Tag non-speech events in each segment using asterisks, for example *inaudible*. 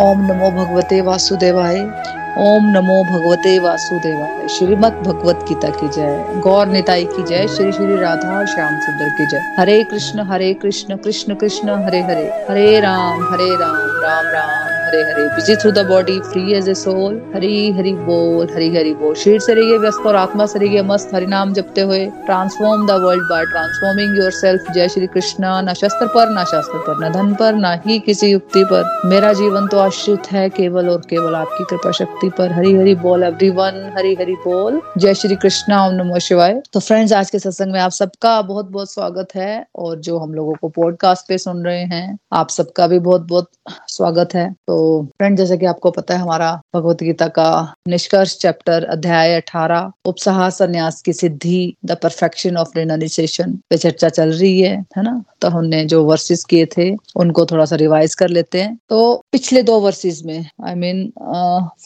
ओम नमो भगवते वासुदेवाय। ओम नमो भगवते वासुदेवाय। श्रीमद भगवत गीता की जय। गौर निताई की जय। श्री श्री राधा श्याम सुंदर की जय। Hare Krishna Hare Krishna Krishna Krishna, Hare Hare. Hare Ram Hare Ram Ram Ram. Hare Hare busy through the body free as a soul Hari Hari बोल, हरी हरि बोल। शरीर से रहिए, व्यस्त और आत्मा से रहिए, मस्त हरि नाम जपते हुए। Transform the world by transforming yourself जय श्री कृष्ण। न शस्त्र पर, न शास्त्र पर, न धन पर, न ही किसी युक्ति पर। मेरा जीवन तो आश्रित है केवल और केवल आपकी कृपा शक्ति पर। हरी हरी बोल एवरी वन हरी हरि बोल। जय श्री कृष्ण। ओम नमो शिवाय। तो फ्रेंड्स आज के सत्संग में आप सबका बहुत बहुत स्वागत है और जो हम लोगों को पॉडकास्ट पे सुन रहे हैं, आप सबका भी बहुत बहुत स्वागत है। तो फ्रेंड, जैसे कि आपको पता है, हमारा भगवत गीता का निष्कर्ष, चैप्टर अध्याय अठारह उपसाह संन्यास की सिद्धि द परफेक्शन ऑफ़ रिनाइजेशन पे चर्चा चल रही है है ना? तो हमने जो वर्सेस किए थे, उनको थोड़ा सा रिवाइज कर लेते हैं। तो पिछले दो वर्सेस में आई मीन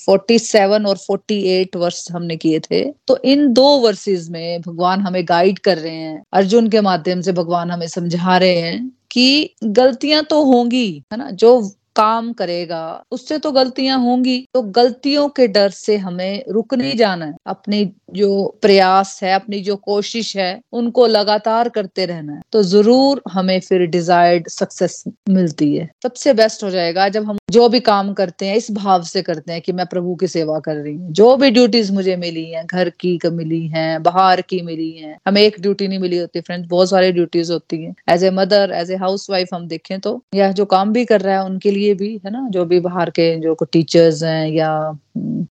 फोर्टी सेवन और फोर्टी एट वर्ष हमने किए थे। तो इन दो वर्सेस में भगवान हमें गाइड कर रहे हैं। अर्जुन के माध्यम से भगवान हमें समझा रहे हैं कि गलतियाँ तो होंगी, है ना? जो काम करेगा उससे तो गलतियाँ होंगी। तो गलतियों के डर से हमें रुक नहीं जाना है। अपनी जो प्रयास है अपनी जो कोशिश है उनको लगातार करते रहना है। तो ज़रूर हमें फिर डिजायर्ड सक्सेस मिलती है। सबसे बेस्ट हो जाएगा जब हम जो भी काम करते हैं इस भाव से करते हैं कि मैं प्रभु की सेवा कर रही हूँ। जो भी ड्यूटीज़ मुझे मिली हैं घर की मिली हैं बाहर की मिली हैं हमें एक ड्यूटी नहीं मिली होती फ्रेंड्स बहुत सारी ड्यूटीज़ होती हैं। As a mother as a house हम देखें तो यह जो काम भी कर रहा है उनके लिए लिए भी है ना? जो भी बाहर के जो टीचर्स हैं या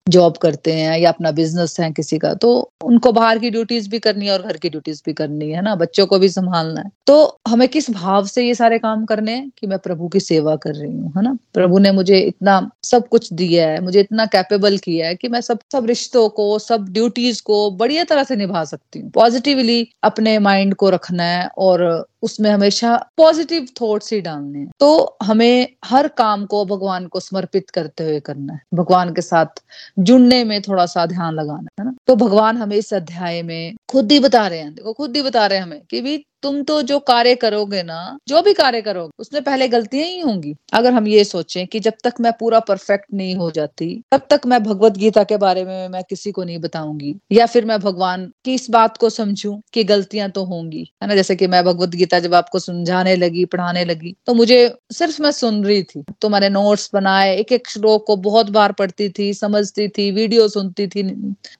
जॉब करते हैं या अपना बिज़नेस है किसी का तो उनको बाहर की ड्यूटीज़ भी करनी है और घर की ड्यूटीज़ भी करनी है ना? बच्चों को भी संभालना है। तो हमें किस भाव से ये सारे काम करने हैं कि मैं प्रभु की सेवा कर रही हूँ, है ना? प्रभु ने मुझे इतना सब कुछ दिया है, मुझे इतना कैपेबल किया है कि मैं सब सब रिश्तों को, सब ड्यूटीज़ को बढ़िया तरह से निभा सकती हूँ। पॉजिटिवली अपने माइंड को रखना है और उसमें हमेशा पॉजिटिव थॉट्स ही डालने हैं। तो हमें हर काम को भगवान को समर्पित करते हुए करना है। भगवान के साथ जुड़ने में थोड़ा सा ध्यान लगाना, है ना? तो भगवान हमें इस अध्याय में खुद ही बता रहे हैं, देखो, खुद ही बता रहे हैं हमें कि भी तुम तो जो कार्य करोगे ना, जो भी कार्य करोगे, उसमें पहले गलतियाँ ही होंगी। अगर हम ये सोचें कि जब तक मैं पूरा परफेक्ट नहीं हो जाती, तब तक मैं भगवत गीता के बारे में मैं किसी को नहीं बताऊँगी। या फिर मैं भगवान की इस बात को समझूं कि गलतियाँ तो होंगी, है ना? जैसे कि मैं भगवत गीता जब आपको समझाने लगी, पढ़ाने लगी तो मुझे सिर्फ़ मैं सुन रही थी। तो मैंने नोट्स बनाए एक एक श्लोक को बहुत बार पढ़ती थी, समझती थी वीडियो सुनती थी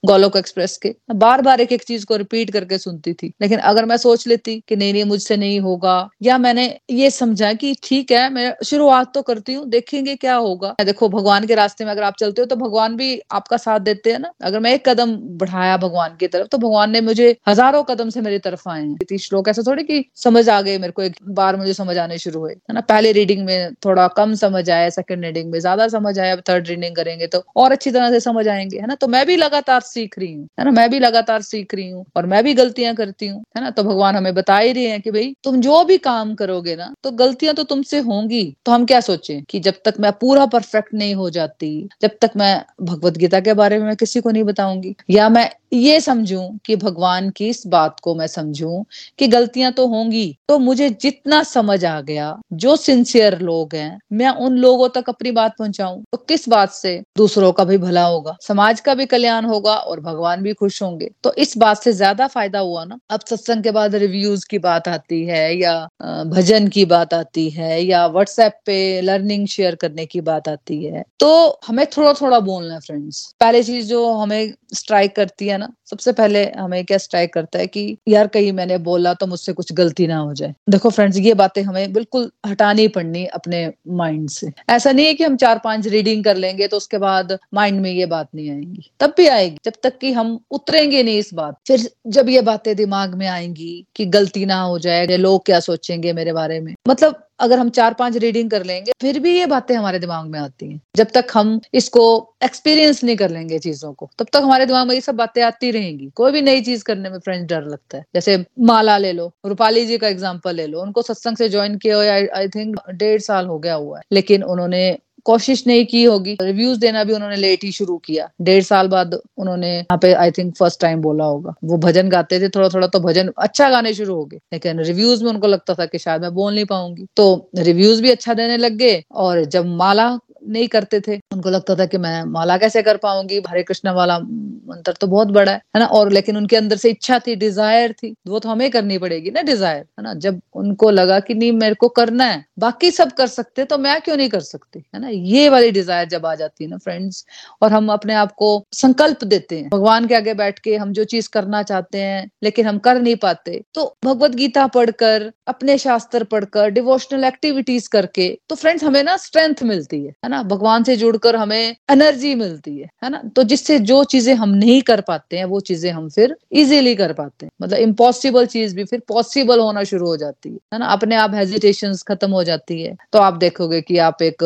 गोलोक एक्सप्रेस के। बार बार एक एक चीज़ को रिपीट करके सुनती थी। लेकिन अगर मैं सोच लेती कि नहीं नहीं, मुझसे नहीं होगा। या मैंने ये समझा कि ठीक है, मैं शुरुआत तो करती हूँ, देखेंगे क्या होगा। देखो, भगवान के रास्ते में अगर आप चलते हो तो भगवान भी आपका साथ देते हैं ना। अगर मैं एक कदम बढ़ाया भगवान की तरफ़ तो भगवान ने मुझे हज़ारों कदम से मेरी तरफ़ आए हैं। श्लोक ऐसा थोड़ी कि समझ आ गए मेरे को, एक बार मुझे समझ आने शुरू हुए। है ना? पहले रीडिंग में थोड़ा कम समझ आया सेकंड रीडिंग में ज़्यादा समझ आया थर्ड रीडिंग करेंगे तो और अच्छी तरह से समझ आएँगे। है ना? तो मैं भी लगातार सीख रही हूँ। है ना? मैं भी लगातार सीख रही हूँ और मैं भी गलतियाँ करती हूँ। है ना? तो भगवान हमें बता ही रहे हैं कि भाई, तुम जो भी काम करोगे ना तो गलतियाँ तो तुमसे होंगी। तो हम क्या सोचे कि जब तक मैं पूरा परफेक्ट नहीं हो जाती, जब तक मैं भगवत गीता के बारे में किसी को नहीं बताऊँगी, या मैं ये समझूं कि भगवान की इस बात को मैं समझूं कि गलतियाँ तो होंगी तो मुझे जितना समझ आ गया, जो सिंसियर लोग हैं, मैं उन लोगों तक अपनी बात पहुंचाऊं। तो किस बात से? दूसरों का भी भला होगा, समाज का भी कल्याण होगा और भगवान भी खुश होंगे। तो इस बात से ज़्यादा फ़ायदा हुआ ना? अब सत्संग के बाद रिव्यूज़ की बात आती है या भजन की बात आती है या व्हाट्सएप पे लर्निंग शेयर करने की बात आती है। तो हमें थोड़ा थोड़ा बोलना है फ्रेंड्स पहले चीज़ जो हमें स्ट्राइक करती है ना, सबसे पहले हमें क्या स्ट्राइक करता है कि यार कहीं मैंने बोला तो मुझसे कुछ गलती ना हो जाए। देखो फ्रेंड्स ये बातें हमें बिल्कुल हटानी पड़नी अपने माइंड से। ऐसा नहीं है कि हम चार पाँच रीडिंग कर लेंगे तो उसके बाद माइंड में ये बात नहीं आएँगी। तब भी आएगी, जब तक कि हम उतरेंगे नहीं इस बात। फिर जब ये बातें दिमाग में आएँगी कि गलती ना हो जाए लोग क्या सोचेंगे मेरे बारे में। मतलब अगर हम चार पाँच रीडिंग कर लेंगे, फिर भी ये बातें हमारे दिमाग में आती हैं। जब तक हम इसको एक्सपीरियंस नहीं कर लेंगे चीज़ों को, तब तक हमारे दिमाग में ये सब बातें आती रहेंगी। कोई भी नई चीज़ करने में फ्रेंड्स डर लगता है। जैसे माला ले लो, रूपाली जी का एग्ज़ाम्पल ले लो। उनको सत्संग से ज्वाइन किया हुआ आई थिंक डेढ़ साल हो गया हुआ है। लेकिन उन्होंने कोशिश नहीं की होगी। रिव्यूज़ देना भी उन्होंने लेट ही शुरू किया। डेढ़ साल बाद उन्होंने यहाँ पे आई थिंक फ़र्स्ट टाइम बोला होगा। वो भजन गाते थे थोड़ा थोड़ा तो भजन अच्छा गाने शुरू हो गए। लेकिन रिव्यूज़ में उनको लगता था कि शायद मैं बोल नहीं पाऊँगी। तो रिव्यूज़ भी अच्छा देने लग गए और जब माला नहीं करते थे, उनको लगता था कि मैं माला कैसे कर पाऊँगी? हरे कृष्ण वाला मंत्र तो बहुत बड़ा है है ना? और लेकिन उनके अंदर से इच्छा थी डिज़ायर थी। वो तो हमें करनी पड़ेगी ना डिज़ायर है ना? जब उनको लगा कि नहीं, मेरे को करना है बाकी सब कर सकते तो मैं क्यों नहीं कर सकती? है ना? ये वाली डिज़ायर जब आ जाती है ना फ्रेंड्स और हम अपने आप को संकल्प देते हैं। भगवान के आगे बैठ के हम जो चीज़ करना चाहते हैं, लेकिन हम कर नहीं पाते तो भगवत गीता पढ़कर, अपने शास्त्र पढ़कर डिवोशनल एक्टिविटीज़ करके तो फ्रेंड्स हमें ना स्ट्रेंथ मिलती है। है ना? भगवान से जुड़कर हमें एनर्जी मिलती है। है ना? तो जिससे जो चीज़ें हम नहीं कर पाते हैं, वो चीज़ें हम फिर इजीली कर पाते हैं। मतलब इम्पॉसिबल चीज़ भी फिर पॉसिबल होना शुरू हो जाती है। ना? अपने आप हेजिटेशन खत्म हो। जाती है। तो आप देखोगे कि आप एक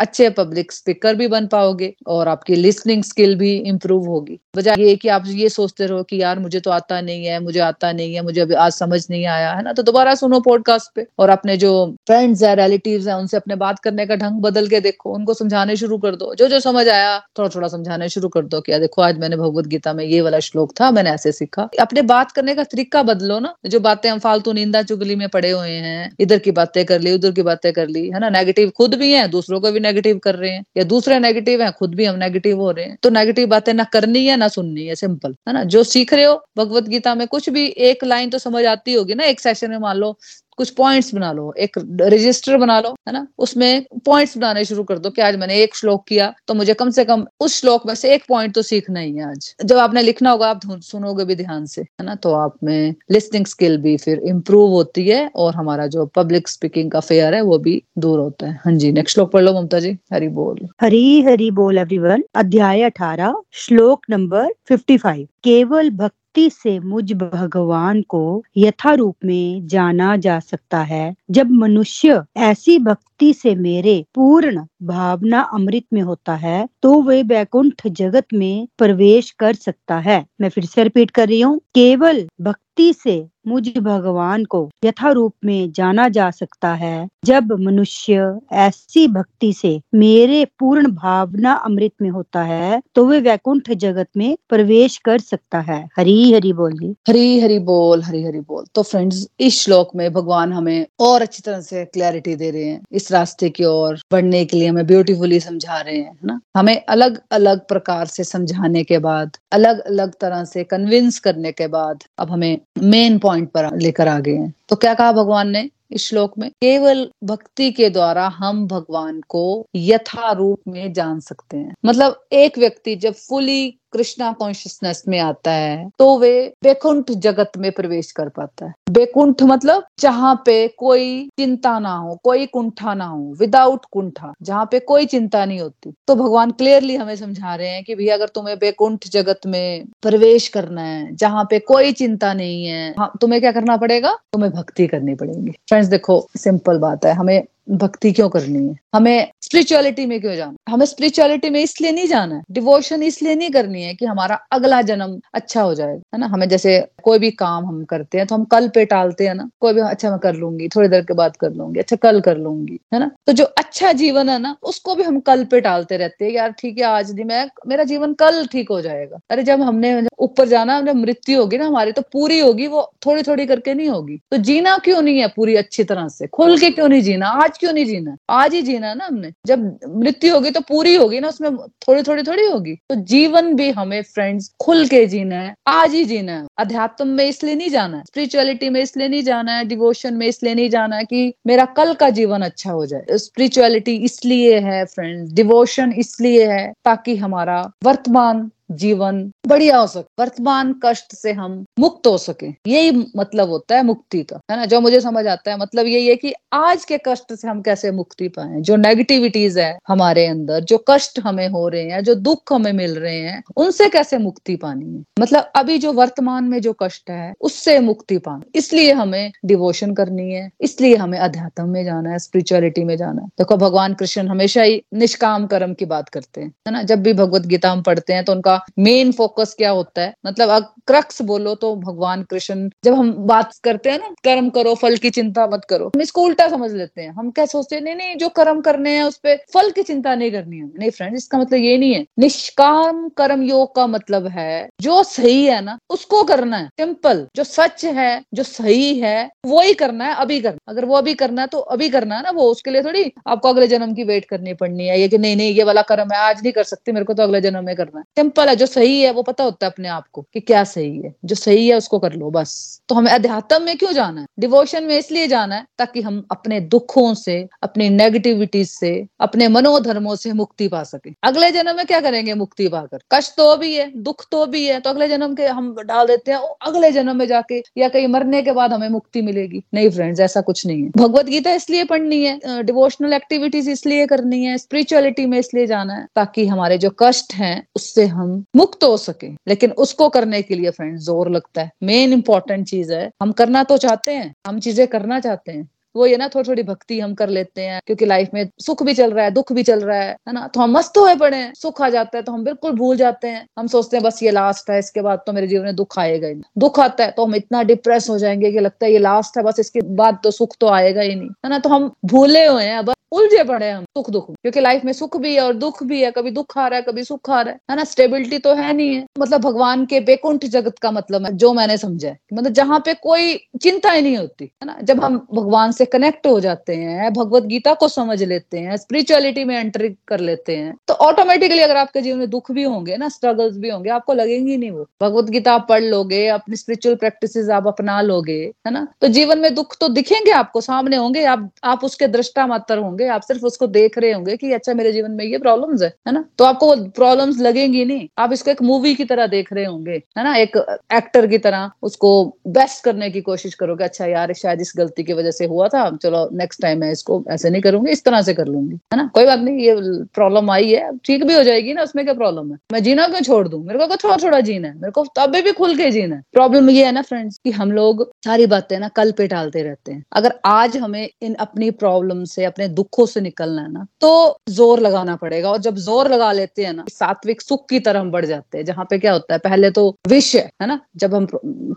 अच्छे पब्लिक स्पीकर भी बन पाओगे और आपकी लिसनिंग स्किल भी इम्प्रूव होगी। बजाय ये कि आप ये सोचते रहो कि यार मुझे तो आता नहीं है, मुझे आता नहीं है, मुझे अभी आज समझ नहीं आया, है ना? तो दोबारा सुनो पॉडकास्ट पे और अपने जो फ्रेंड्स है रिलेटिव है, उनसे अपने बात करने का ढंग बदल के देखो, उनको समझाने शुरू कर दो। जो जो समझ आया थोड़ा थोड़ा समझाने शुरू कर दो कि देखो, आज मैंने भगवत गीता में ये वाला श्लोक था, मैंने ऐसे सीखा। अपने बात करने का तरीका बदलो ना। जो बातें हम फालतू नींदा चुगली में पड़े हुए हैं, इधर की बातें कर ली, उधर की बातें कर ली, है ना? नेगेटिव खुद भी है, दूसरों को भी नेगेटिव कर रहे हैं, या दूसरे नेगेटिव है, खुद भी हम नेगेटिव हो रहे हैं। तो नेगेटिव बातें ना करनी है ना सुननी है सिंपल है ना? जो सीख रहे हो, भगवत गीता में कुछ भी एक लाइन तो समझ आती होगी ना, एक सेशन में मान लो कुछ पॉइंट्स बना लो, एक रजिस्टर बना लो, है ना? उसमें पॉइंट्स बनाने शुरू कर दो कि आज मैंने एक श्लोक किया तो मुझे कम से कम उस श्लोक में से एक पॉइंट तो सीखना ही है आज। जब आपने लिखना होगा, आप सुनोगे भी ध्यान से, है ना? तो आप में लिस्निंग स्किल भी फिर इम्प्रूव होती है और हमारा जो पब्लिक स्पीकिंग का फेयर है, वो भी दूर होता है। हाँ जी नेक्स्ट श्लोक पढ़ लो ममता जी। हरी बोल। हरी हरी बोल एवरीवन अध्याय अठारह, श्लोक नंबर फिफ्टी फाइव केवल भक्त भक्ति से मुझ भगवान को यथा रूप में जाना जा सकता है। जब मनुष्य ऐसी भक्ति से मेरे पूर्ण भावना अमृत में होता है तो वे बैकुंठ जगत में प्रवेश कर सकता है। मैं फिर से रिपीट कर रही हूँ, केवल भक्ति से मुझ भगवान को यथा रूप में जाना जा सकता है। जब मनुष्य ऐसी भक्ति से मेरे पूर्ण भावना अमृत में होता है तो वे वैकुंठ जगत में प्रवेश कर सकता है। हरी हरी बोल जी। हरी हरी बोल, हरी हरी बोल। तो फ्रेंड्स इस श्लोक में भगवान हमें और अच्छी तरह से क्लैरिटी दे रहे हैं। इस रास्ते की ओर बढ़ने के लिए हमें ब्यूटीफुली समझा रहे हैं ना? हमें अलग अलग प्रकार से समझाने के बाद, अलग अलग तरह से कन्विंस करने के बाद अब हमें मेन पॉइंट पर लेकर आ गए हैं। तो क्या कहा भगवान ने इस श्लोक में? केवल भक्ति के द्वारा हम भगवान को यथा रूप में जान सकते हैं। मतलब एक व्यक्ति जब फुली कृष्णा कॉन्शियसनेस में आता है तो वे बेकुंठ जगत में प्रवेश कर पाता है। बेकुंठ मतलब जहाँ पे कोई चिंता ना हो कोई कुंठा ना हो विदाउट कुंठा जहाँ पे कोई चिंता नहीं होती। तो भगवान क्लियरली हमें समझा रहे हैं कि भैया अगर तुम्हें बेकुंठ जगत में प्रवेश करना है जहाँ पे कोई चिंता नहीं है हाँ, तुम्हें क्या करना पड़ेगा? तुम्हें भक्ति करनी पड़ेगी। फ्रेंड्स देखो सिंपल बात है। हमें भक्ति क्यों करनी है? हमें स्पिरिचुअलिटी में क्यों जाना? हमें स्पिरिचुअलिटी में इसलिए नहीं जाना है। डिवोशन इसलिए नहीं करनी है कि हमारा अगला जन्म अच्छा हो जाएगा है ना? हमें जैसे कोई भी काम हम करते हैं तो हम कल पे टालते हैं ना, कोई भी अच्छा मैं कर लूँगी, थोड़ी देर के बाद कर लूँगी अच्छा कल कर लूँगी है ना? तो जो अच्छा जीवन है ना, उसको भी हम कल पे टालते रहते हैं, यार, ठीक है, आज नहीं, मैं, मेरा जीवन कल ठीक हो जाएगा। अरे, जब हमने ऊपर जाना हमने मृत्यु होगी ना हमारी तो पूरी होगी, वो थोड़ी थोड़ी करके नहीं होगी। तो जीना क्यों नहीं है पूरी अच्छी तरह से? खुल के क्यों नहीं जीना? आज क्यों नहीं जीना? आज ही जीना ना हमने। जब मृत्यु होगी तो पूरी होगी ना, उसमें थोड़ी थोड़ी थोड़ी होगी। तो जीवन भी हमें फ्रेंड्स खुल के जीना है, आज ही जीना है। अध्यात्म में इसलिए नहीं जाना है स्पिरिचुअलिटी में इसलिए नहीं जाना है डिवोशन में इसलिए नहीं जाना है कि मेरा कल का जीवन अच्छा हो जाए। स्पिरिचुअलिटी इसलिए है फ्रेंड्स डिवोशन इसलिए है ताकि हमारा वर्तमान जीवन बढ़िया हो सके, वर्तमान कष्ट से हम मुक्त हो सके। यही मतलब होता है मुक्ति का, है ना? जो मुझे समझ आता है मतलब यही है कि आज के कष्ट से हम कैसे मुक्ति पाए। जो नेगेटिविटीज है हमारे अंदर, जो कष्ट हमें हो रहे हैं, जो दुख हमें मिल रहे हैं, उनसे कैसे मुक्ति पानी है? मतलब अभी जो वर्तमान में जो कष्ट है, उससे मुक्ति पानी। इसलिए हमें डिवोशन करनी है, इसलिए हमें अध्यात्म में जाना है स्पिरिचुअलिटी में जाना है। देखो, भगवान कृष्ण हमेशा ही निष्काम कर्म की बात करते हैं, है ना? जब भी भगवत गीता हम पढ़ते हैं तो उनका मेन फोकस क्या होता है? मतलब क्रक्स बोलो तो भगवान कृष्ण, जब हम बात करते हैं ना, कर्म करो, फल की चिंता मत करो। हम इसको उल्टा समझ लेते हैं। हम क्या सोचते हैं, नहीं नहीं, जो कर्म करने हैं, उस पर फल की चिंता नहीं करनी है। नहीं फ्रेंड इसका मतलब ये नहीं है। निष्काम कर्म योग का मतलब है, जो सही है ना, उसको करना है। सिंपल जो सच है, जो सही है वो ही करना है, अभी करना अगर वो अभी करना है तो अभी करना है ना, वो उसके लिए थोड़ी आपको अगले जन्म की वेट करनी पड़नी है। ये कि नहीं नहीं, ये वाला कर्म है आज नहीं कर सकती, मेरे को तो अगले जन्म में करना है। सिंपल है जो सही है, वो पता होता है अपने आप को कि क्या सही है। जो सही है, उसको कर लो, बस। तो हमें अध्यात्म में क्यों जाना है? डिवोशन में इसलिए जाना है ताकि हम अपने दुखों से, अपनी नेगेटिविटी से, अपने मनोधर्मों से मुक्ति पा सके। अगले जन्म में क्या करेंगे मुक्ति पाकर? कष्ट तो भी है, दुख तो भी है तो अगले जन्म के हम डाल देते हैं अगले जन्म में जाके या कहीं मरने के बाद हमें मुक्ति मिलेगी। नहीं फ्रेंड्स ऐसा कुछ नहीं है। भगवत गीता इसलिए पढ़नी है डिवोशनल एक्टिविटीज़ इसलिए करनी है स्पिरिचुअलिटी में इसलिए जाना है ताकि हमारे जो कष्ट हैं, उससे हम मुक्त हो सके। लेकिन उसको करने के लिए फ्रेंड ज़ोर लगता है। मेन इंपॉर्टेंट चीज़ है, हम करना तो चाहते हैं, हम चीज़ें करना चाहते हैं। वो ये ना थोड़ी थोड़ी भक्ति हम कर लेते हैं, क्योंकि लाइफ में सुख भी चल रहा है, दुख भी चल रहा है है ना? तो हम मस्त हुए पड़े हैं, सुख आ जाता है तो हम बिल्कुल भूल जाते हैं। हम सोचते हैं, बस ये लास्ट है, इसके बाद तो मेरे जीवन में दुख आएगा ही नहीं। दुख आता है तो हम इतना डिप्रेस हो जाएँगे कि लगता है ये लास्ट है, बस इसके बाद तो सुख तो आएगा ही नहीं, है ना? तो हम भूले हुए हैं, अब उलझे पड़े हम, सुख दुख क्योंकि लाइफ में सुख भी है और दुख भी है, कभी दुख आ रहा है, कभी सुख आ रहा है। है ना? स्टेबिलिटी तो है नहीं है। मतलब भगवान के बेकुंठ जगत का मतलब है, जो मैंने समझा है। मतलब जहाँ पे कोई चिंता ही नहीं होती, है ना? जब हम भगवान से कनेक्ट हो जाते हैं, भगवत गीता को समझ लेते हैं स्पिरिचुअलिटी में एंट्री कर लेते हैं तो ऑटोमेटिकली अगर आपके जीवन में दुख भी होंगे, ना? स्ट्रगल्स भी होंगे, आपको लगेंगे नहीं वो। भगवत गीता आप पढ़ लोगे, अपनी स्पिरिचुअल प्रैक्टिस आप अपना लोगे, है ना? तो जीवन में दुख तो दिखेंगे आपको, सामने होंगे, आप आप उसके दृष्टा मात्र होंगे। होंगे, आप सिर्फ़ उसको देख रहे होंगे कि अच्छा मेरे जीवन में ये प्रॉब्लम्स है है ना? तो आपको प्रॉब्लम्स लगेंगी नहीं। आप इसको एक मूवी की तरह देख रहे होंगे, है ना? एक एक्टर की तरह उसको बेस्ट करने की कोशिश करोगे अच्छा यार, शायद इस गलती की वजह से हुआ था, चलो नेक्स्ट टाइम मैं इसको ऐसे नहीं करूँगी, इस तरह से कर लूँगी, है ना? कोई बात नहीं, ये प्रॉब्लम आई है ठीक भी हो जाएगी ना, उसमें क्या प्रॉब्लम है? मैं जीना क्यों छोड़ दूँ? मेरे को थोड़ा थोड़ा जीना है, मेरे को अभी भी खुल के जीना है। प्रॉब्लम ये है ना फ्रेंड्स की हम लोग सारी बातें ना कल पे टालते रहते हैं। अगर आज हमें इन अपनी प्रॉब्लम से, अपने दुख दुखों से निकलना है ना तो ज़ोर लगाना पड़ेगा। और जब ज़ोर लगा लेते हैं ना, सात्विक सुख की तरह हम बढ़ जाते हैं। जहाँ पे क्या होता है, पहले तो विषय, है ना? जब हम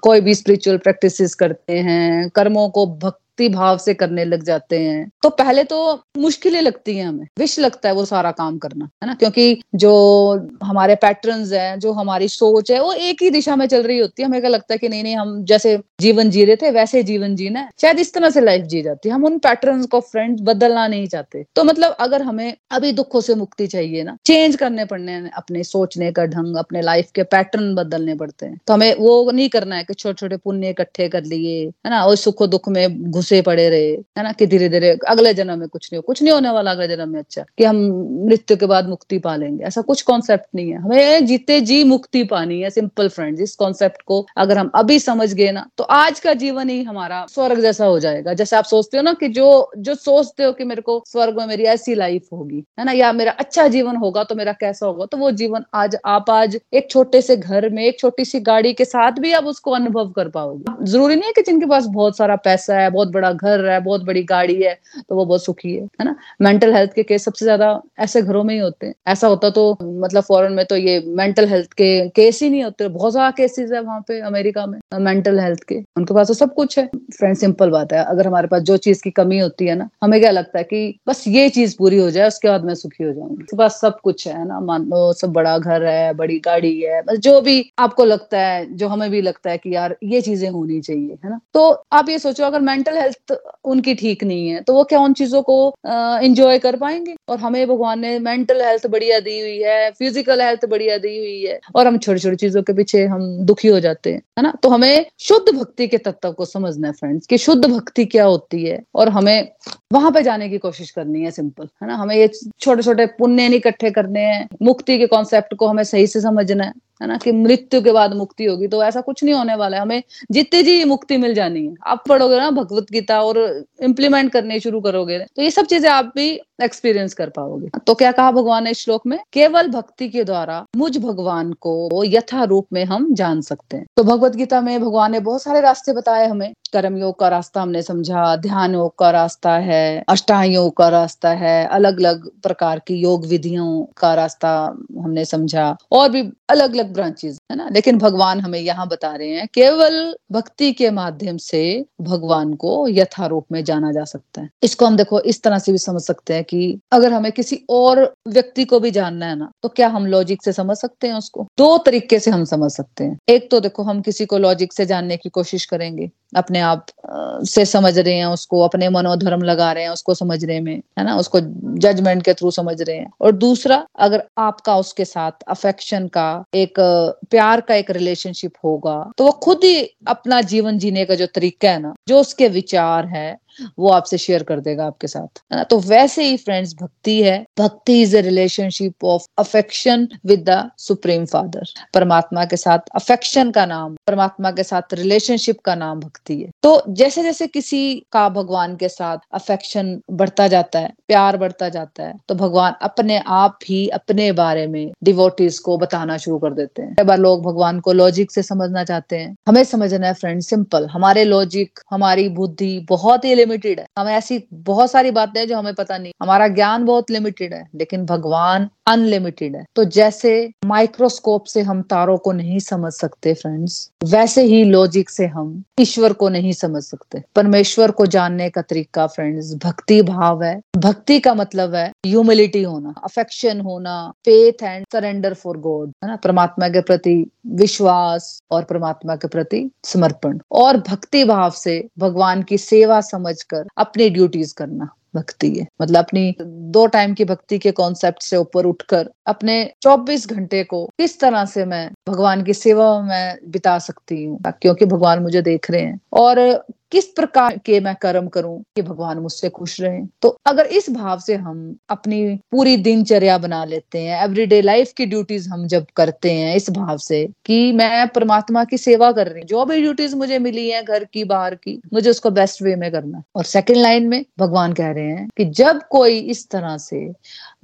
कोई भी स्पिरिचुअल प्रैक्टिस करते हैं, कर्मों को भक्त भक्ति भाव से करने लग जाते हैं। तो पहले तो मुश्किलें लगती हैं हमें। विश लगता है वो सारा काम करना, है ना? क्योंकि जो हमारे पैटर्न्स हैं, जो हमारी सोच है, वो एक ही दिशा में चल रही होती है। हमें क्या लगता है कि नहीं नहीं, हम जैसे जीवन जी रहे थे, वैसे जीवन जीना है। शायद इस तरह से लाइफ जी जाती है। हम उन पैटर्न को फ्रेंड बदलना नहीं चाहते। तो मतलब अगर हमें अभी दुखों से मुक्ति चाहिए ना चेंज करने पड़ने अपने सोचने का ढंग, अपने लाइफ के पैटर्न बदलने पड़ते हैं। तो हमें वो नहीं करना है कि छोटे छोटे पुण्य इकट्ठे कर लिए, है ना? और सुख दुख में घुसे पड़े रहे, है ना, कि धीरे धीरे अगले जन्म में कुछ नहीं हो, कुछ नहीं होने वाला अगले जन्म में अच्छा कि हम मृत्यु के बाद मुक्ति पा लेंगे। ऐसा कुछ कॉन्सेप्ट नहीं है। हमें जीते जी मुक्ति पानी है सिंपल फ्रेंड्स इस कॉन्सेप्ट को अगर हम अभी समझ गए ना तो आज का जीवन ही हमारा स्वर्ग जैसा हो जाएगा। जैसे आप सोचते हो ना कि जो जो सोचते हो कि मेरे को स्वर्ग में मेरी ऐसी लाइफ होगी, है ना, या मेरा अच्छा जीवन होगा तो मेरा कैसा होगा तो वो जीवन आज आप आज एक छोटे से घर में, एक छोटी सी गाड़ी के साथ भी आप उसको अनुभव कर पाओगे। ज़रूरी नहीं है कि जिनके पास बहुत सारा पैसा है, बहुत बड़ा घर है, बहुत बड़ी गाड़ी है तो वो बहुत सुखी है है ना? मेंटल हेल्थ के केस सबसे ज़्यादा ऐसे घरों में ही होते हैं। ऐसा होता तो मतलब फॉरन में तो ये मेंटल हेल्थ के केस ही नहीं होते। बहुत ज़्यादा केसेस है वहाँ पे अमेरिका में मेंटल हेल्थ के। उनके पास तो सब कुछ है। फ्रेंड सिंपल बात है। अगर हमारे पास जो चीज़ की कमी होती है ना, हमें क्या लगता है कि बस ये चीज़ पूरी हो जाए, उसके बाद मैं सुखी हो जाऊँगी? उसके पास सब कुछ है ना? मान लो, सब बड़ा घर है, बड़ी गाड़ी है, बस जो भी आपको लगता है, जो हमें भी लगता है कि यार, ये चीज़ें होनी चाहिए, है ना? तो आप ये सोचो, अगर मेंटल हेल्थ उनकी ठीक नहीं है तो वो क्या उन चीज़ों को इंजॉय कर पाएँगे? और हमें भगवान ने मेंटल हेल्थ बढ़िया दी हुई है फ़िज़िकल हेल्थ बढ़िया दी हुई है, और हम छोटी छोटी चीज़ों के पीछे हम दुखी हो जाते हैं, है ना? तो हमें शुद्ध भक्ति के तत्व को समझना है फ्रेंड्स कि शुद्ध भक्ति क्या होती है? और हमें वहाँ पे जाने की कोशिश करनी है सिंपल है ना? हमें ये छोटे छोटे पुण्य नहीं इकट्ठे करने हैं, मुक्ति के कॉन्सेप्ट को हमें सही से समझना है है ना? कि मृत्यु के बाद मुक्ति होगी तो ऐसा कुछ नहीं होने वाला है, हमें जितने जी मुक्ति मिल जानी है, आप पढ़ोगे ना, भगवत गीता और इम्प्लीमेंट करने शुरू करोगे तो ये सब चीज़ें आप भी एक्सपीरियंस कर पाओगे। तो क्या कहा भगवान ने श्लोक में? केवल भक्ति के द्वारा मुझ भगवान को यथा रूप में हम जान सकते हैं। तो भगवत गीता में भगवान ने बहुत सारे रास्ते बताए हमें। कर्म योग का रास्ता हमने समझा ध्यान योग का रास्ता है अष्टांग योग का रास्ता है अलग अलग प्रकार की योग विधियों का रास्ता हमने समझा। और भी अलग अलग ब्रांचेस है ना? लेकिन भगवान हमें यहाँ बता रहे हैं, केवल भक्ति के माध्यम से भगवान को यथारूप में जाना जा सकता है। इसको हम देखो, इस तरह से भी समझ सकते हैं कि अगर हमें किसी और व्यक्ति को भी जानना है ना तो क्या हम लॉजिक से समझ सकते हैं उसको? दो तरीके से हम समझ सकते हैं। एक तो देखो, हम किसी को लॉजिक से जानने की कोशिश करेंगे, अपने आप से समझ रहे हैं, उसको अपने मनोधर्म लगा रहे हैं, उसको समझने में, है ना? उसको जजमेंट के थ्रू समझ रहे हैं। और दूसरा, अगर आपका उसके साथ अफेक्शन का एक प्यार का एक रिलेशनशिप होगा तो वो खुद ही अपना जीवन जीने का जो तरीका है ना, जो उसके विचार है वो आपसे शेयर कर देगा आपके साथ, है ना? तो वैसे ही फ्रेंड्स भक्ति है। भक्ति is a relationship of affection with the supreme father परमात्मा के साथ अफेक्शन का नाम, परमात्मा के साथ रिलेशनशिप का नाम भक्ति है। तो जैसे जैसे किसी का भगवान के साथ अफेक्शन बढ़ता जाता है, प्यार बढ़ता जाता है तो भगवान अपने आप ही अपने बारे में डिवोटीज को बताना शुरू कर देते हैं। कई बार लोग भगवान को लॉजिक से समझना चाहते हैं। हमें समझना है फ्रेंड सिंपल हमारे लॉजिक हमारी बुद्धि बहुत ही लिमिटेड है। हमें ऐसी बहुत सारी बातें हैं जो हमें पता नहीं। हमारा ज्ञान बहुत लिमिटेड है, लेकिन भगवान अनलिमिटेड है। तो जैसे माइक्रोस्कोप से हम तारों को नहीं समझ सकते फ्रेंड्स वैसे ही लॉजिक से हम ईश्वर को नहीं समझ सकते। परमेश्वर को जानने का तरीका फ्रेंड्स भक्ति भाव है। भक्ति का मतलब है ह्यूमिलिटी होना अफेक्शन होना faith and surrender for God है ना? परमात्मा के प्रति विश्वास और परमात्मा के प्रति समर्पण। और भक्ति भाव से भगवान की सेवा समझकर अपनी ड्यूटीज़ करना। भक्ति है। मतलब अपनी दो टाइम की भक्ति के कॉन्सेप्ट से ऊपर उठकर अपने 24 घंटे को किस तरह से मैं भगवान की सेवा में बिता सकती हूँ क्योंकि भगवान मुझे देख रहे हैं। और किस प्रकार के मैं कर्म करूँ कि भगवान मुझसे खुश रहे? तो अगर इस भाव से हम अपनी पूरी दिनचर्या बना लेते हैं एवरीडे लाइफ की ड्यूटीज़ हम जब करते हैं, इस भाव से कि मैं परमात्मा की सेवा कर रही हूँ, जो भी ड्यूटीज़ मुझे मिली है घर की, बाहर की, मुझे उसको बेस्ट वे में करना और सेकेंड लाइन में भगवान कह रहे हैं कि जब कोई इस तरह से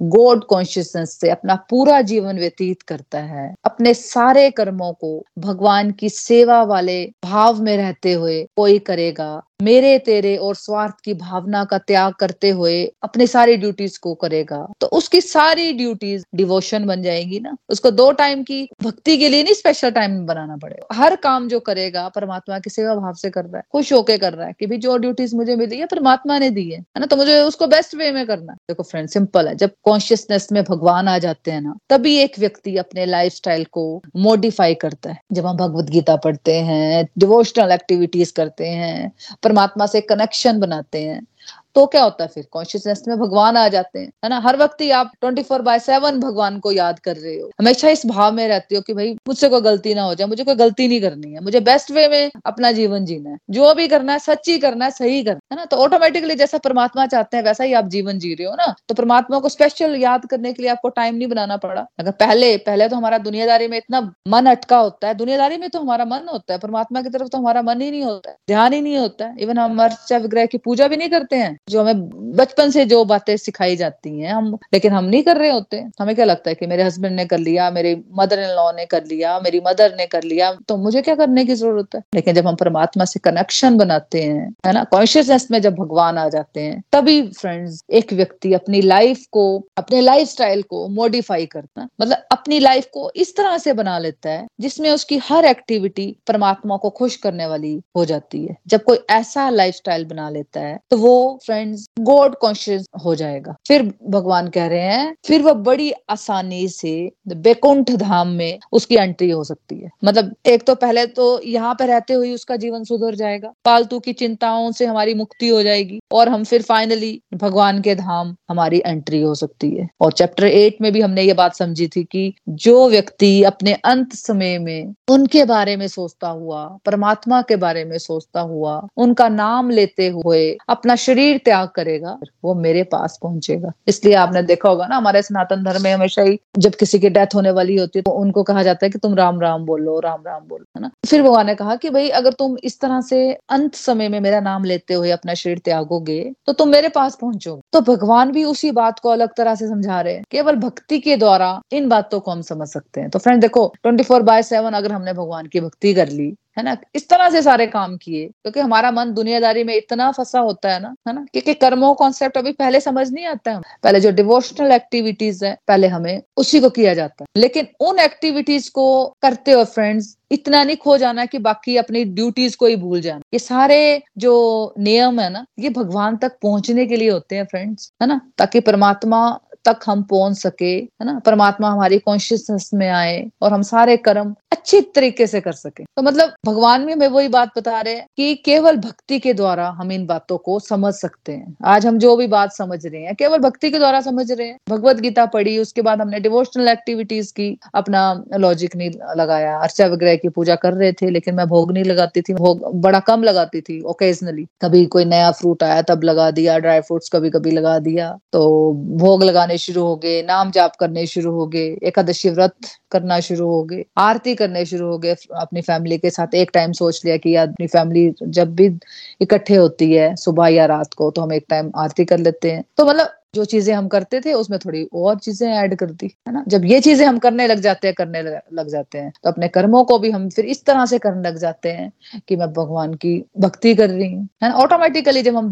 गॉड कॉन्शियसनेस से अपना पूरा जीवन व्यतीत करता है, अपने सारे कर्मों को भगवान की सेवा वाले भाव में रहते हुए कोई करेगा が मेरे, तेरे और स्वार्थ की भावना का त्याग करते हुए अपनी सारी ड्यूटीज़ को करेगा। तो उसकी सारी ड्यूटीज़ डिवोशन बन जाएगी ना। उसको दो टाइम की भक्ति के लिए नहीं स्पेशल टाइम बनाना पड़ेगा। हर काम जो करेगा, परमात्मा की सेवा भाव से कर रहा है, खुश होके कर रहा है कि जो ड्यूटीज़ मुझे मिली है, परमात्मा ने दी है ना? तो मुझे उसको बेस्ट वे में करना देखो फ्रेंड सिंपल है। जब कॉन्शियसनेस में भगवान आ जाते हैं ना, तभी एक व्यक्ति अपने लाइफ को मॉडिफाई करता है। जब हम भगवत गीता पढ़ते हैं डिवोशनल एक्टिविटीज़ करते हैं परमात्मा से कनेक्शन बनाते हैं। तो क्या होता है फिर? कॉन्शियसनेस में भगवान आ जाते हैं, है ना? हर वक्त ही आप ट्वेंटी फोर बाय सेवन भगवान को याद कर रहे हो। हमेशा इस भाव में रहते हो कि भाई, मुझसे कोई गलती ना हो जाए, मुझे कोई गलती नहीं करनी है, मुझे बेस्ट वे में अपना जीवन जीना है। जो भी करना है, सच्ची करना है, सही करना है ना? तो ऑटोमेटिकली जैसा परमात्मा चाहते हैं, वैसा ही आप जीवन जी रहे हो, ना? तो परमात्मा को स्पेशल याद करने के लिए आपको टाइम नहीं बनाना पड़ा। अगर पहले पहले तो हमारा दुनियादारी में इतना मन अटका होता है, दुनियादारी में तो हमारा मन होता है, परमात्मा की तरफ़ तो हमारा मन ही नहीं होता है, ध्यान ही नहीं होता है। इवन हम अर्चा विग्रह की पूजा भी नहीं करते हैं जो हमें बचपन से जो बातें सिखाई जाती हैं, हम, लेकिन हम नहीं कर रहे होते। हमें क्या लगता है कि मेरे हस्बैंड ने कर लिया, मेरे मदर इन लॉ ने कर लिया, मेरी मदर ने कर लिया तो मुझे क्या करने की ज़रूरत है? लेकिन जब हम परमात्मा से कनेक्शन बनाते हैं, है ना? कॉन्शियसनेस में जब भगवान आ जाते हैं, तभी फ्रेंड्स एक व्यक्ति अपनी लाइफ को, अपने लाइफ को मॉडिफाई करता मतलब अपनी लाइफ को इस तरह से बना लेता है, जिसमें उसकी हर एक्टिविटी परमात्मा को खुश करने वाली हो जाती है। जब कोई ऐसा लाइफ बना लेता है तो वो फ्रेंड्स गॉड कॉन्शियस हो जाएगा। फिर भगवान कह रहे हैं, फिर वह बड़ी आसानी से बेकुंठ धाम में उसकी एंट्री हो सकती है। मतलब एक तो पहले तो यहाँ पे रहते हुए उसका जीवन सुधर जाएगा। पालतू की चिंताओं से हमारी मुक्ति हो जाएगी और हम फिर फाइनली भगवान के धाम हमारी एंट्री हो सकती है। और चैप्टर एट में भी हमने ये बात समझी थी कि जो व्यक्ति अपने अंत समय में उनके बारे में सोचता हुआ, परमात्मा के बारे में सोचता हुआ, उनका नाम लेते हुए अपना शरीर त्याग करेगा, वो मेरे पास पहुंचेगा। इसलिए आपने देखा होगा ना, हमारे सनातन धर्म में हमेशा ही जब किसी की डेथ होने वाली होती है तो उनको कहा जाता है कि तुम राम राम बोलो, राम राम बोलो, है ना? फिर भगवान ने कहा कि भाई, अगर तुम इस तरह से अंत समय में मेरा नाम लेते हुए अपना शरीर त्यागोगे तो तुम मेरे पास पहुंचोगे। तो भगवान भी उसी बात को अलग तरह से समझा रहे हैं। केवल भक्ति के द्वारा इन बातों को हम समझ सकते हैं। तो फ्रेंड देखो ट्वेंटी फोर बाय सेवन अगर हमने भगवान की भक्ति कर ली है ना? इस तरह से सारे काम किए, क्योंकि हमारा मन दुनियादारी में इतना फंसा होता है ना है ना? क्योंकि कर्मों कॉन्सेप्ट अभी पहले समझ नहीं आता है। पहले जो डिवोशनल एक्टिविटीज़ है, पहले हमें उसी को किया जाता है। लेकिन उन एक्टिविटीज़ को करते हो फ्रेंड्स इतना नहीं खो जाना कि बाकी अपनी ड्यूटीज़ को ही भूल जाना। ये सारे जो नियम है ना, ये भगवान तक पहुँचने के लिए होते हैं फ्रेंड्स है ना? ताकि परमात्मा तक हम पहुँच सके, है ना? परमात्मा हमारी कॉन्शियसनेस में आए और हम सारे कर्म अच्छी तरीके से कर सके। तो मतलब भगवान में हमें वही बात बता रहे हैं कि केवल भक्ति के द्वारा हम इन बातों को समझ सकते हैं। आज हम जो भी बात समझ रहे हैं, केवल भक्ति के द्वारा समझ रहे हैं। भगवत गीता पढ़ी, उसके बाद हमने डिवोशनल एक्टिविटीज़ की, अपना लॉजिक नहीं लगाया, अर्चा विग्रह की पूजा कर रहे थे, लेकिन मैं भोग नहीं लगाती थी, भोग बड़ा कम लगाती थी ओकेजनली कभी कोई नया फ्रूट आया, तब लगा दिया ड्राई फ्रूट्स कभी कभी लगा दिया तो भोग लगाने शुरू हो गए, नाम जाप करने शुरू हो गए, एकादशी व्रत करना शुरू हो गए, आरती करने शुरू हो गए, अपनी फैमिली के साथ एक टाइम सोच लिया कि अपनी फैमिली जब भी इकट्ठे होती है सुबह या रात को तो हम एक टाइम आरती कर लेते हैं। तो मतलब जो चीज़ें हम करते थे, उसमें थोड़ी और चीज़ें ऐड कर दी है ना? जब ये चीज़ें हम करने लग जाते हैं, करने लग जाते हैं तो अपने कर्मों को भी हम फिर इस तरह से करने लग जाते हैं कि मैं भगवान की भक्ति कर रही हूँ, है ना? ऑटोमेटिकली जब हम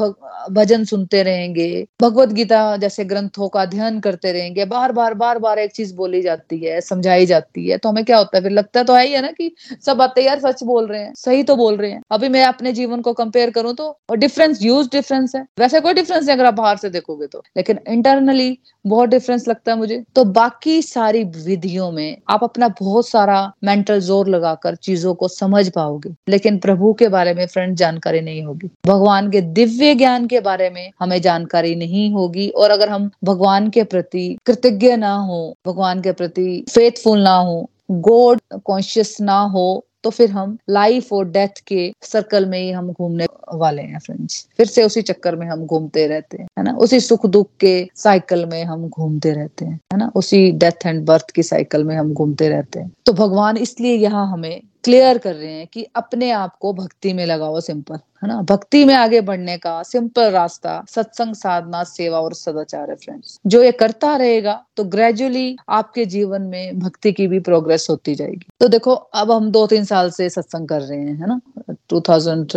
भजन सुनते रहेंगे, भगवत गीता जैसे ग्रंथों का अध्ययन करते रहेंगे, बार बार बार बार एक चीज़ बोली जाती है, समझाई जाती है तो हमें क्या होता है? फिर लगता तो है ही है ना कि सब बातें यार सच बोल रहे हैं, सही तो बोल रहे हैं। अभी मैं अपने जीवन को कंपेयर करूँ तो डिफरेंस यूज़ डिफरेंस है। वैसे कोई डिफरेंस नहीं, अगर आप बाहर से देखोगे तो। लेकिन लेकिन इंटरनली बहुत डिफरेंस लगता है मुझे। तो बाकी सारी विधियों में आप अपना बहुत सारा मेंटल ज़ोर लगाकर चीज़ों को समझ पाओगे। लेकिन प्रभु के बारे में फ्रेंड जानकारी नहीं होगी। भगवान के दिव्य ज्ञान के बारे में हमें जानकारी नहीं होगी। और अगर हम भगवान के प्रति कृतज्ञ ना हो, भगवान के प्रति फेथफुल ना हो गॉड कॉन्शियस ना हो तो फिर हम लाइफ और डेथ के सर्कल में ही हम घूमने वाले हैं फ्रेंड्स फिर से उसी चक्कर में हम घूमते रहते हैं, है ना? उसी सुख दुख के साइकिल में हम घूमते रहते हैं, है ना? उसी डेथ एंड बर्थ की साइकिल में हम घूमते रहते हैं। तो भगवान इसलिए यहाँ हमें क्लियर कर रहे हैं कि अपने आप को भक्ति में लगाओ सिंपल है ना? भक्ति में आगे बढ़ने का सिंपल रास्ता सत्संग, साधना, सेवा और सदाचार है फ्रेंड्स जो ये करता रहेगा तो ग्रेजुअली आपके जीवन में भक्ति की भी प्रोग्रेस होती जाएगी. तो देखो, अब हम दो तीन साल से सत्संग कर रहे हैं, है ना? टू थाउज़ेंड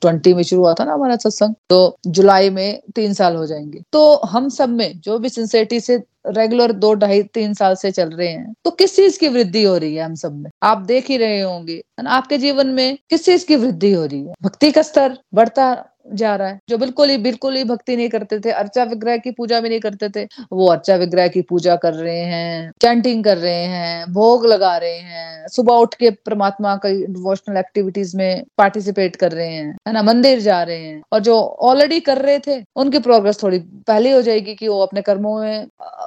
ट्वेंटी में शुरू हुआ था ना हमारा सत्संग तो जुलाई में तीन साल हो जाएँगे। तो हम सब में जो भी सिंसेरिटी से रेगुलर दो ढाई तीन साल से चल रहे हैं तो किस चीज़ की वृद्धि हो रही है हम सब में? आप देख ही रहे होंगे। आपके जीवन में किस चीज़ की वृद्धि हो रही है? भक्ति का स्तर बढ़ता जा रहा है, जो बिल्कुल ही बिल्कुल ही भक्ति नहीं करते थे, अर्चा विग्रह की पूजा भी नहीं करते थे, वो अर्चा विग्रह की पूजा कर रहे हैं चैंटिंग कर रहे हैं, भोग लगा रहे हैं, सुबह उठ के परमात्मा का डिवोशनल एक्टिविटीज़ में पार्टिसिपेट कर रहे हैं, है ना, मंदिर जा रहे हैं, और जो ऑलरेडी कर रहे थे, उनकी प्रोग्रेस थोड़ी पहले हो जाएगी कि वो अपने कर्मों में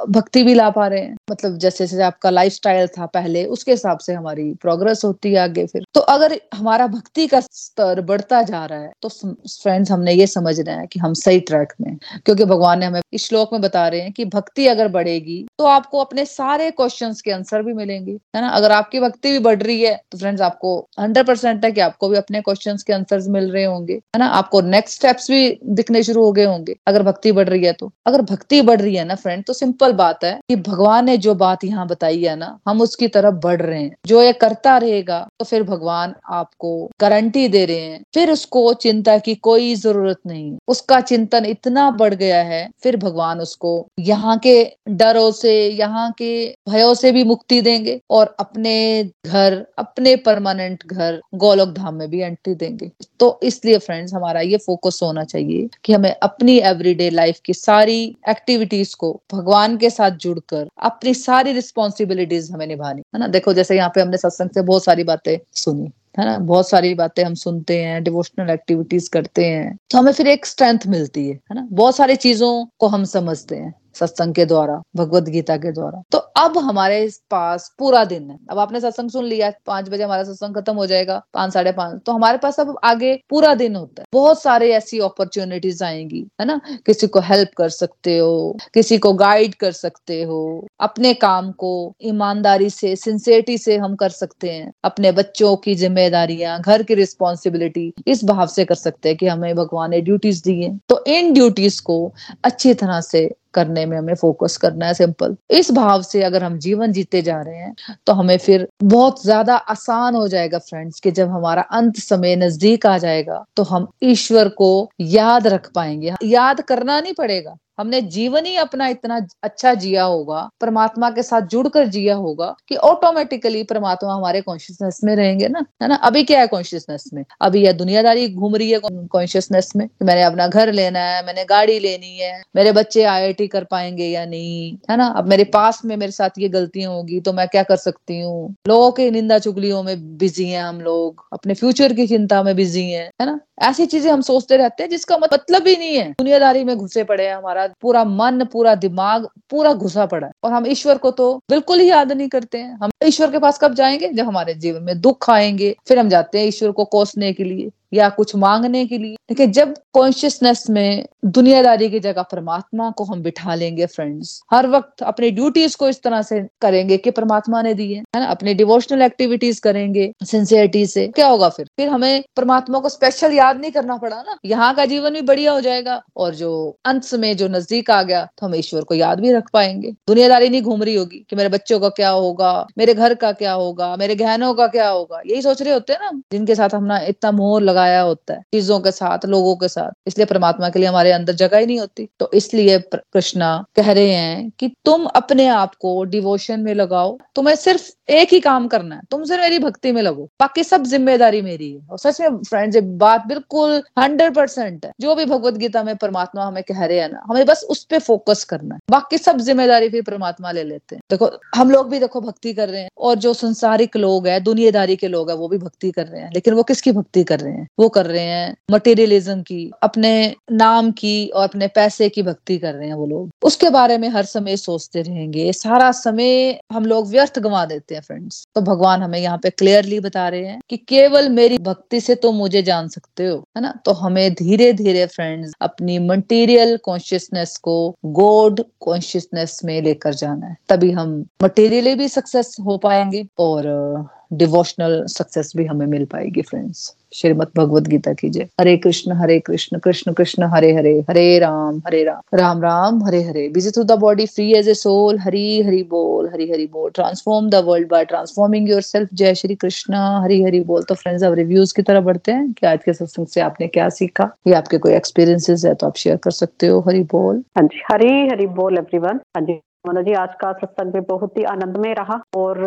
भक्ति भी ला पा रहे हैं। मतलब जैसे जैसे आपका लाइफ था पहले, उसके हिसाब से हमारी प्रोग्रेस होती है आगे फिर। तो अगर हमारा भक्ति का स्तर बढ़ता जा रहा है तो फ्रेंड्स फ्रेंड्स हमने ये समझना है कि हम सही ट्रैक में क्योंकि भगवान ने हमें इस श्लोक में बता रहे हैं कि भक्ति अगर बढ़ेगी तो आपको अपने सारे क्वेश्चन के आंसर भी मिलेंगे, है ना? अगर आपकी भक्ति भी बढ़ रही है तो फ्रेंड्स आपको हंड्रेड परसेंट है कि आपको भी अपने क्वेश्चन के आंसर मिल रहे होंगे, है ना? आपको नेक्स्ट स्टेप्स भी दिखने शुरू हो गए होंगे, अगर भक्ति बढ़ रही है तो। अगर भक्ति बढ़ रही है ना फ्रेंड तो सिंपल बात है कि भगवान ने जो बात यहाँ बताई है ना, हम उसकी तरफ़ बढ़ रहे हैं। जो ये करता रहेगा तो फिर भगवान आपको गारंटी दे रहे हैं। फिर उसको चिंता की कोई ज़रूरत नहीं। उसका चिंतन इतना बढ़ गया है, फिर भगवान उसको यहाँ के डरों से, यहाँ के भयों से भी मुक्ति देंगे और अपने घर, अपने परमानेंट घर गोलोक धाम में भी एंट्री देंगे। तो इसलिए फ्रेंड्स हमारा ये फोकस होना चाहिए कि हमें अपनी एवरीडे लाइफ की सारी एक्टिविटीज़ को भगवान के साथ जुड़कर अपनी सारी रिस्पॉन्सिबिलिटीज हमें निभानी। है ना? देखो, जैसे यहाँ पे हमने सत्संग से बहुत सारी बातें सुनी। है ना? बहुत सारी बातें हम सुनते हैं डिवोशनल एक्टिविटीज़ करते हैं। तो हमें फिर एक स्ट्रेंथ मिलती है है ना? बहुत सारी चीज़ों को हम समझते हैं। सत्संग के द्वारा, भगवत गीता के द्वारा। तो अब हमारे पास पूरा दिन है। अब आपने सत्संग सुन लिया, पाँच बजे हमारा सत्संग खत्म हो जाएगा, पाँच, साढ़े पाँच। तो हमारे पास अब आगे पूरा दिन होता है। बहुत सारे ऐसी अपॉर्चुनिटीज़ आएँगी, है ना? किसी को हेल्प कर सकते हो, किसी को गाइड कर सकते हो, अपने काम को ईमानदारी से सिंसियरिटी से हम कर सकते हैं। अपने बच्चों की जिम्मेदारियाँ, घर की रिस्पॉन्सिबिलिटी इस भाव से कर सकते हैं कि हमें भगवान ने ड्यूटीज़ दी है तो इन ड्यूटीज़ को अच्छी तरह से करने में हमें फोकस करना है सिंपल इस भाव से अगर हम जीवन जीते जा रहे हैं तो हमें फिर बहुत ज़्यादा आसान हो जाएगा फ्रेंड्स कि जब हमारा अंत समय नज़दीक आ जाएगा तो हम ईश्वर को याद रख पाएँगे। याद करना नहीं पड़ेगा। हमने जीवन ही अपना इतना अच्छा जिया होगा, परमात्मा के साथ जुड़कर जिया होगा कि ऑटोमेटिकली परमात्मा हमारे कॉन्शियसनेस में रहेंगे ना, है ना? अभी क्या है कॉन्शियसनेस में? अभी यह दुनियादारी घूम रही है कॉन्शियसनेस में कि मैंने अपना घर लेना है, मैंने गाड़ी लेनी है, मेरे बच्चे आईआईटी कर पाएँगे या नहीं, है ना? अब मेरे पास में मेरे साथ ये गलतियाँ होगी तो मैं क्या कर सकती हूँ? लोगों के निंदा चुगलियों में बिज़ी है हम लोग, अपने फ्यूचर की चिंता में बिज़ी हैं, है ना? ऐसी चीज़ें हम सोचते रहते हैं जिसका मतलब ही नहीं है। दुनियादारी में घुसे पड़े हैं हमारा पूरा मन, पूरा दिमाग, पूरा घुसा पड़ा है और हम ईश्वर को तो बिल्कुल ही याद नहीं करते हैं। हम ईश्वर के पास कब जाएँगे? जब हमारे जीवन में दुख आएँगे, फिर हम जाते हैं ईश्वर को कोसने के लिए। या कुछ मांगने के लिए। लेकिन जब कॉन्शियसनेस में दुनियादारी की जगह परमात्मा को हम बिठा लेंगे फ्रेंड्स हर वक्त अपनी ड्यूटीज़ को इस तरह से करेंगे कि परमात्मा ने दी है ना? अपनी डिवोशनल एक्टिविटीज़ करेंगे सिंसियरिटी से। क्या होगा फिर? फिर हमें परमात्मा को स्पेशल याद नहीं करना पड़ा ना? यहाँ का जीवन भी बढ़िया हो जाएगा और जो अंत में जो नज़दीक आ गया तो हम ईश्वर को याद भी रख पाएँगे। दुनियादारी नहीं घूम रही होगी कि मेरे बच्चों का क्या होगा, मेरे घर का क्या होगा, मेरे गहनों का क्या होगा। यही सोच रहे होते हैं ना जिनके साथ हमने इतना मोह लगाया होता है, चीज़ों के साथ, लोगों के साथ। इसलिए परमात्मा के लिए हमारे अंदर जगह ही नहीं होती। तो इसलिए कृष्णा कह रहे हैं कि तुम अपने आप को डिवोशन में लगाओ। तुम्हें सिर्फ़ एक ही काम करना है। तुम सिर्फ़ मेरी भक्ति में लगो। बाकी सब ज़िम्मेदारी मेरी है। और सच में फ्रेंड्स बात बिल्कुल हंड्रेड परसेंट है। जो भी भगवत गीता में परमात्मा हमें कह रहे हैं ना, हमें बस उस पर फोकस करना है। बाकी सब ज़िम्मेदारी फिर परमात्मा ले लेते हैं। देखो, हम लोग भी देखो भक्ति कर रहे हैं। और जो संसारिक लोग है, दुनियादारी के लोग है, वो भी भक्ति कर रहे हैं। लेकिन वो किसकी भक्ति कर रहे हैं? वो कर रहे हैं मटेरियलिज्म की, अपने नाम की और अपने पैसे की भक्ति कर रहे हैं वो लोग। उसके बारे में हर समय सोचते रहेंगे। सारा समय हम लोग व्यर्थ गंवा देते हैं फ्रेंड्स तो भगवान हमें यहाँ पे क्लियरली बता रहे हैं कि केवल मेरी भक्ति से तो मुझे जान सकते हो, है ना? तो हमें धीरे धीरे फ्रेंड्स अपनी मटेरियल कॉन्शियसनेस को गॉड कॉन्शियसनेस में लेकर जाना है। तभी हम मटेरियली भी सक्सेस हो पाएँगे और डिवोशनल सक्सेस भी हमें मिल पाएगी फ्रेंड्स श्रीमद भगवत गीता की जय Hare Krishna Hare Krishna Krishna Krishna, Hare Hare Hare Ram Hare Ram. Ram Ram, Hare Hare. Busy to the body free as a soul Hari Hari बोल, हरी हरि बोल। Transform the world by transforming yourself जय श्री कृष्ण, हरी हरि बोल। तो friends अब reviews की तरफ़ बढ़ते हैं कि आज के सत्संग से आपने क्या सीखा? या आपके कोई एक्सपीरियंसेस है तो आप शेयर कर सकते हो। हरि बोल। हाँ जी, हरी हरि बोल एवरीवन हाँ जी। मोना जी, आज का सत्संग भी बहुत ही आनंदमय रहा और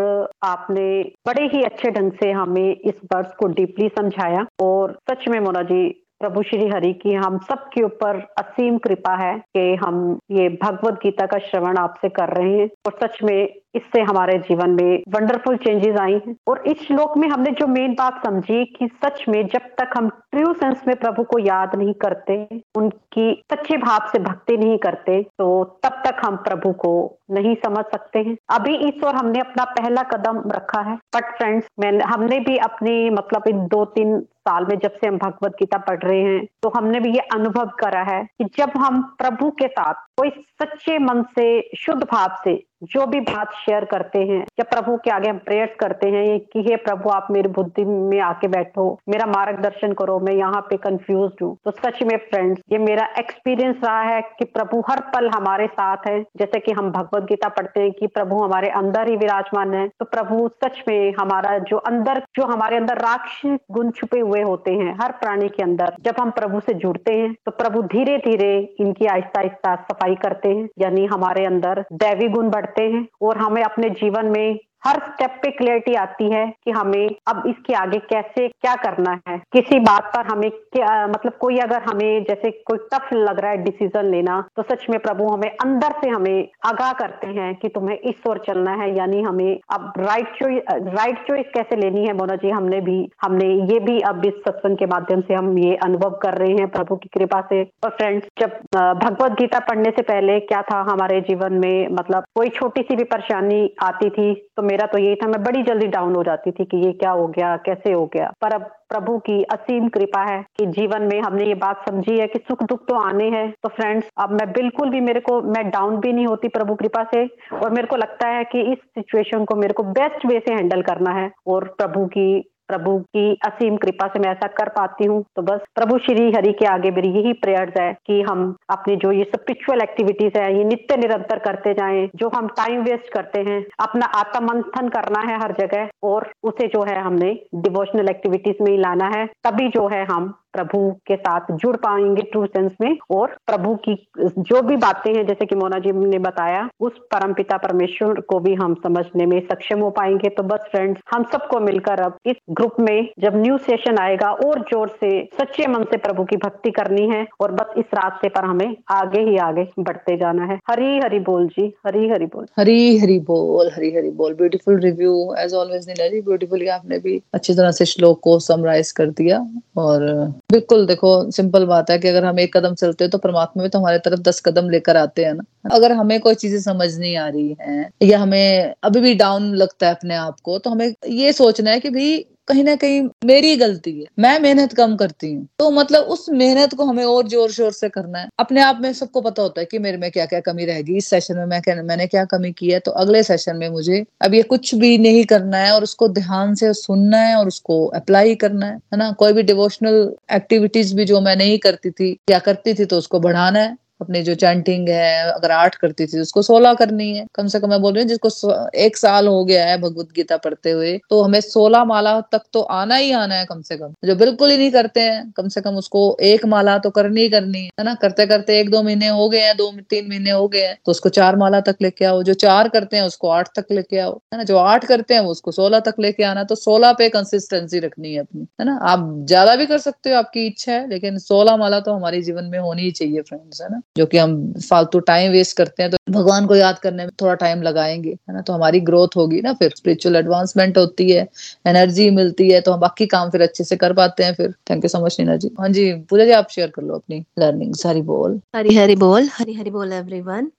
आपने बड़े ही अच्छे ढंग से हमें इस वर्ष को डीपली समझाया और सच में मोना जी, प्रभु श्री हरि की हम सब के ऊपर असीम कृपा है कि हम ये भगवत गीता का श्रवण आपसे कर रहे हैं और सच में इससे हमारे जीवन में वंडरफुल चेंजेस आई हैं। और इस श्लोक में हमने जो मेन बात समझी कि सच में जब तक हम ट्रू सेंस में प्रभु को याद नहीं करते, उनकी सच्चे भाव से भक्ति नहीं करते तो तब तक हम प्रभु को नहीं समझ सकते हैं। अभी इस ईश्वर हमने अपना पहला कदम रखा है। बट फ्रेंड्स मैं, हमने भी अपने मतलब इन दो तीन साल में जब से हम भगवत गीता पढ़ रहे हैं तो हमने भी ये अनुभव करा है कि जब हम प्रभु के साथ कोई सच्चे मन से, शुद्ध भाव से जो भी बात शेयर करते हैं जब प्रभु के आगे हम प्रेयर्स करते हैं कि हे प्रभु, आप मेरी बुद्धि में आके बैठो, मेरा मार्गदर्शन करो, मैं यहाँ पे कंफ्यूज हूँ। तो सच में फ्रेंड्स ये मेरा एक्सपीरियंस रहा है कि प्रभु हर पल हमारे साथ है। जैसे कि हम भगवत गीता पढ़ते हैं कि प्रभु हमारे अंदर ही विराजमान है। तो प्रभु, सच में हमारा जो अंदर, जो हमारे अंदर राक्षस गुण छुपे हुए होते हैं, हर प्राणी के अंदर, जब हम प्रभु से जुड़ते हैं तो प्रभु धीरे धीरे इनकी आहिस्ता आहिस्ता सफ़ाई करते हैं यानी हमारे अंदर दैवी गुण बढ़ते हैं और हमें अपने जीवन में हर स्टेप पे क्लियरिटी आती है कि हमें अब इसके आगे कैसे, क्या करना है। किसी बात पर हमें क्या मतलब कोई अगर हमें जैसे कोई टफ लग रहा है डिसीज़न लेना तो सच में प्रभु हमें अंदर से हमें आगाह करते हैं कि तुम्हें इस ओर चलना है, यानी हमें अब राइट चॉइस राइट चॉइस कैसे लेनी है मोना जी, हमने भी, हमने ये भी अब इस सत्संग के माध्यम से हम ये अनुभव कर रहे हैं प्रभु की कृपा से। और फ्रेंड्स जब भगवत गीता पढ़ने से पहले क्या था हमारे जीवन में मतलब कोई छोटी सी भी परेशानी आती थी तो मेरा तो यही था, मैं बड़ी जल्दी डाउन हो जाती थी कि ये क्या हो गया, कैसे हो गया। पर अब प्रभु की असीम कृपा है कि जीवन में हमने ये बात समझी है कि सुख दुख तो आने हैं। तो फ्रेंड्स अब मैं बिल्कुल भी मेरे को, मैं डाउन भी नहीं होती प्रभु कृपा से। और मेरे को लगता है कि इस सिचुएशन को मेरे को बेस्ट वे से हैंडल करना है। और प्रभु की प्रभु की असीम कृपा से मैं ऐसा कर पाती हूँ। तो बस प्रभु श्री हरि के आगे मेरी यही प्रेयर्स है कि हम अपनी जो ये स्पिरिचुअल एक्टिविटीज़ है, ये नित्य निरंतर करते जाए, जो हम टाइम वेस्ट करते हैं, अपना आत्म मंथन करना है हर जगह, और उसे जो है हमने डिवोशनल एक्टिविटीज़ में ही लाना है, तभी जो है हम प्रभु के साथ जुड़ पाएँगे ट्रू सेंस में और प्रभु की जो भी बातें हैं, जैसे कि मोना जी ने बताया, उस परम पिता परमेश्वर को भी हम समझने में सक्षम हो पाएँगे। तो बस फ्रेंड्स हम सबको मिलकर अब इस ग्रुप में जब न्यू सेशन आएगा, और ज़ोर से, सच्चे मन से प्रभु की भक्ति करनी है, और बस इस रास्ते पर हमें आगे ही आगे बढ़ते जाना है। हरी हरी बोल जी, हरी हरी बोल। हरी हरी बोल, हरी हरी बोल। ब्यूटीफुल रिव्यू एज ऑलवेज जी ब्यूटीफुली आपने भी अच्छी तरह से श्लोक को समराइज कर दिया, और बिल्कुल देखो सिंपल बात है कि अगर हम एक कदम चलते हैं तो परमात्मा भी तो हमारे तरफ़ दस कदम लेकर आते हैं ना। अगर हमें कोई चीज़ें समझ नहीं आ रही है या हमें अभी भी डाउन लगता है अपने आप को तो हमें ये सोचना है कि भाई कहीं ना कहीं मेरी गलती है। मैं मेहनत कम करती हूँ। तो मतलब उस मेहनत को हमें और ज़ोर शोर से करना है। अपने आप में सबको पता होता है कि मेरे में क्या क्या कमी रहेगी। इस सेशन में मैं क्या, मैंने क्या कमी की है? तो अगले सेशन में मुझे अब ये कुछ भी नहीं करना है और उसको ध्यान से सुनना है और उसको अप्लाई करना है। है ना? कोई भी डिवोशनल एक्टिविटीज़ भी जो मैं नहीं करती थी या करती थी तो उसको बढ़ाना है। अपनी जो चैंटिंग है, अगर आठ करती थी, उसको सोलह करनी है। कम से कम मैं बोल रही हूँ, जिसको एक साल हो गया है भगवत गीता पढ़ते हुए तो हमें सोलह माला तक तो आना ही आना है कम से कम। जो बिल्कुल ही नहीं करते हैं, कम से कम उसको एक माला तो करनी ही करनी है ना? करते करते एक दो महीने हो गए हैं, दो, तीन महीने हो गए हैं तो उसको चार माला तक लेके आओ। जो चार करते हैं, उसको आठ तक लेके आओ, है ना? जो आठ करते हैं उसको सोलह तक लेके आना तो सोलह पे कंसिस्टेंसी रखनी है अपनी, है ना? आप ज़्यादा भी कर सकते हो, आपकी इच्छा है, लेकिन सोलह माला तो हमारे जीवन में होनी ही चाहिए फ्रेंड्स है ना? जो कि हम फालतू टाइम वेस्ट करते हैं तो भगवान को याद करने में थोड़ा टाइम लगाएँगे, है ना? तो हमारी ग्रोथ होगी ना फिर स्पिरिचुअल एडवांसमेंट होती है एनर्जी मिलती है तो हम बाकी काम फिर अच्छे से कर पाते हैं फिर। Thank you so much Nina ji. हाँ जी, पूजा जी, आप शेयर कर लो अपनी लर्निंग हरी बोल। हरी हरी बोल। हरी हरी बोल everyone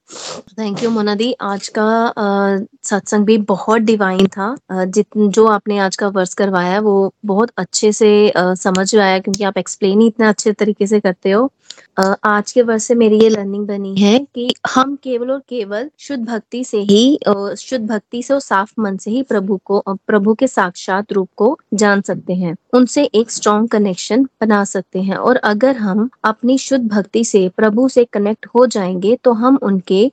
thank you Mona di आज का सत्संग भी बहुत डिवाइन था। जित, जो आपने आज का वर्स करवाया, वो बहुत अच्छे से समझ आया क्योंकि आप एक्सप्लेन ही इतने अच्छे तरीके से करते हो। आज के वर्ष से मेरी ये लर्निंग बनी है कि हम केवल और केवल शुद्ध भक्ति से ही शुद्ध भक्ति से और साफ़ मन से ही प्रभु को प्रभु के साक्षात रूप को जान सकते हैं। उनसे एक स्ट्रॉन्ग कनेक्शन बना सकते हैं। और अगर हम अपनी शुद्ध भक्ति से प्रभु से कनेक्ट हो जाएँगे तो हम उनके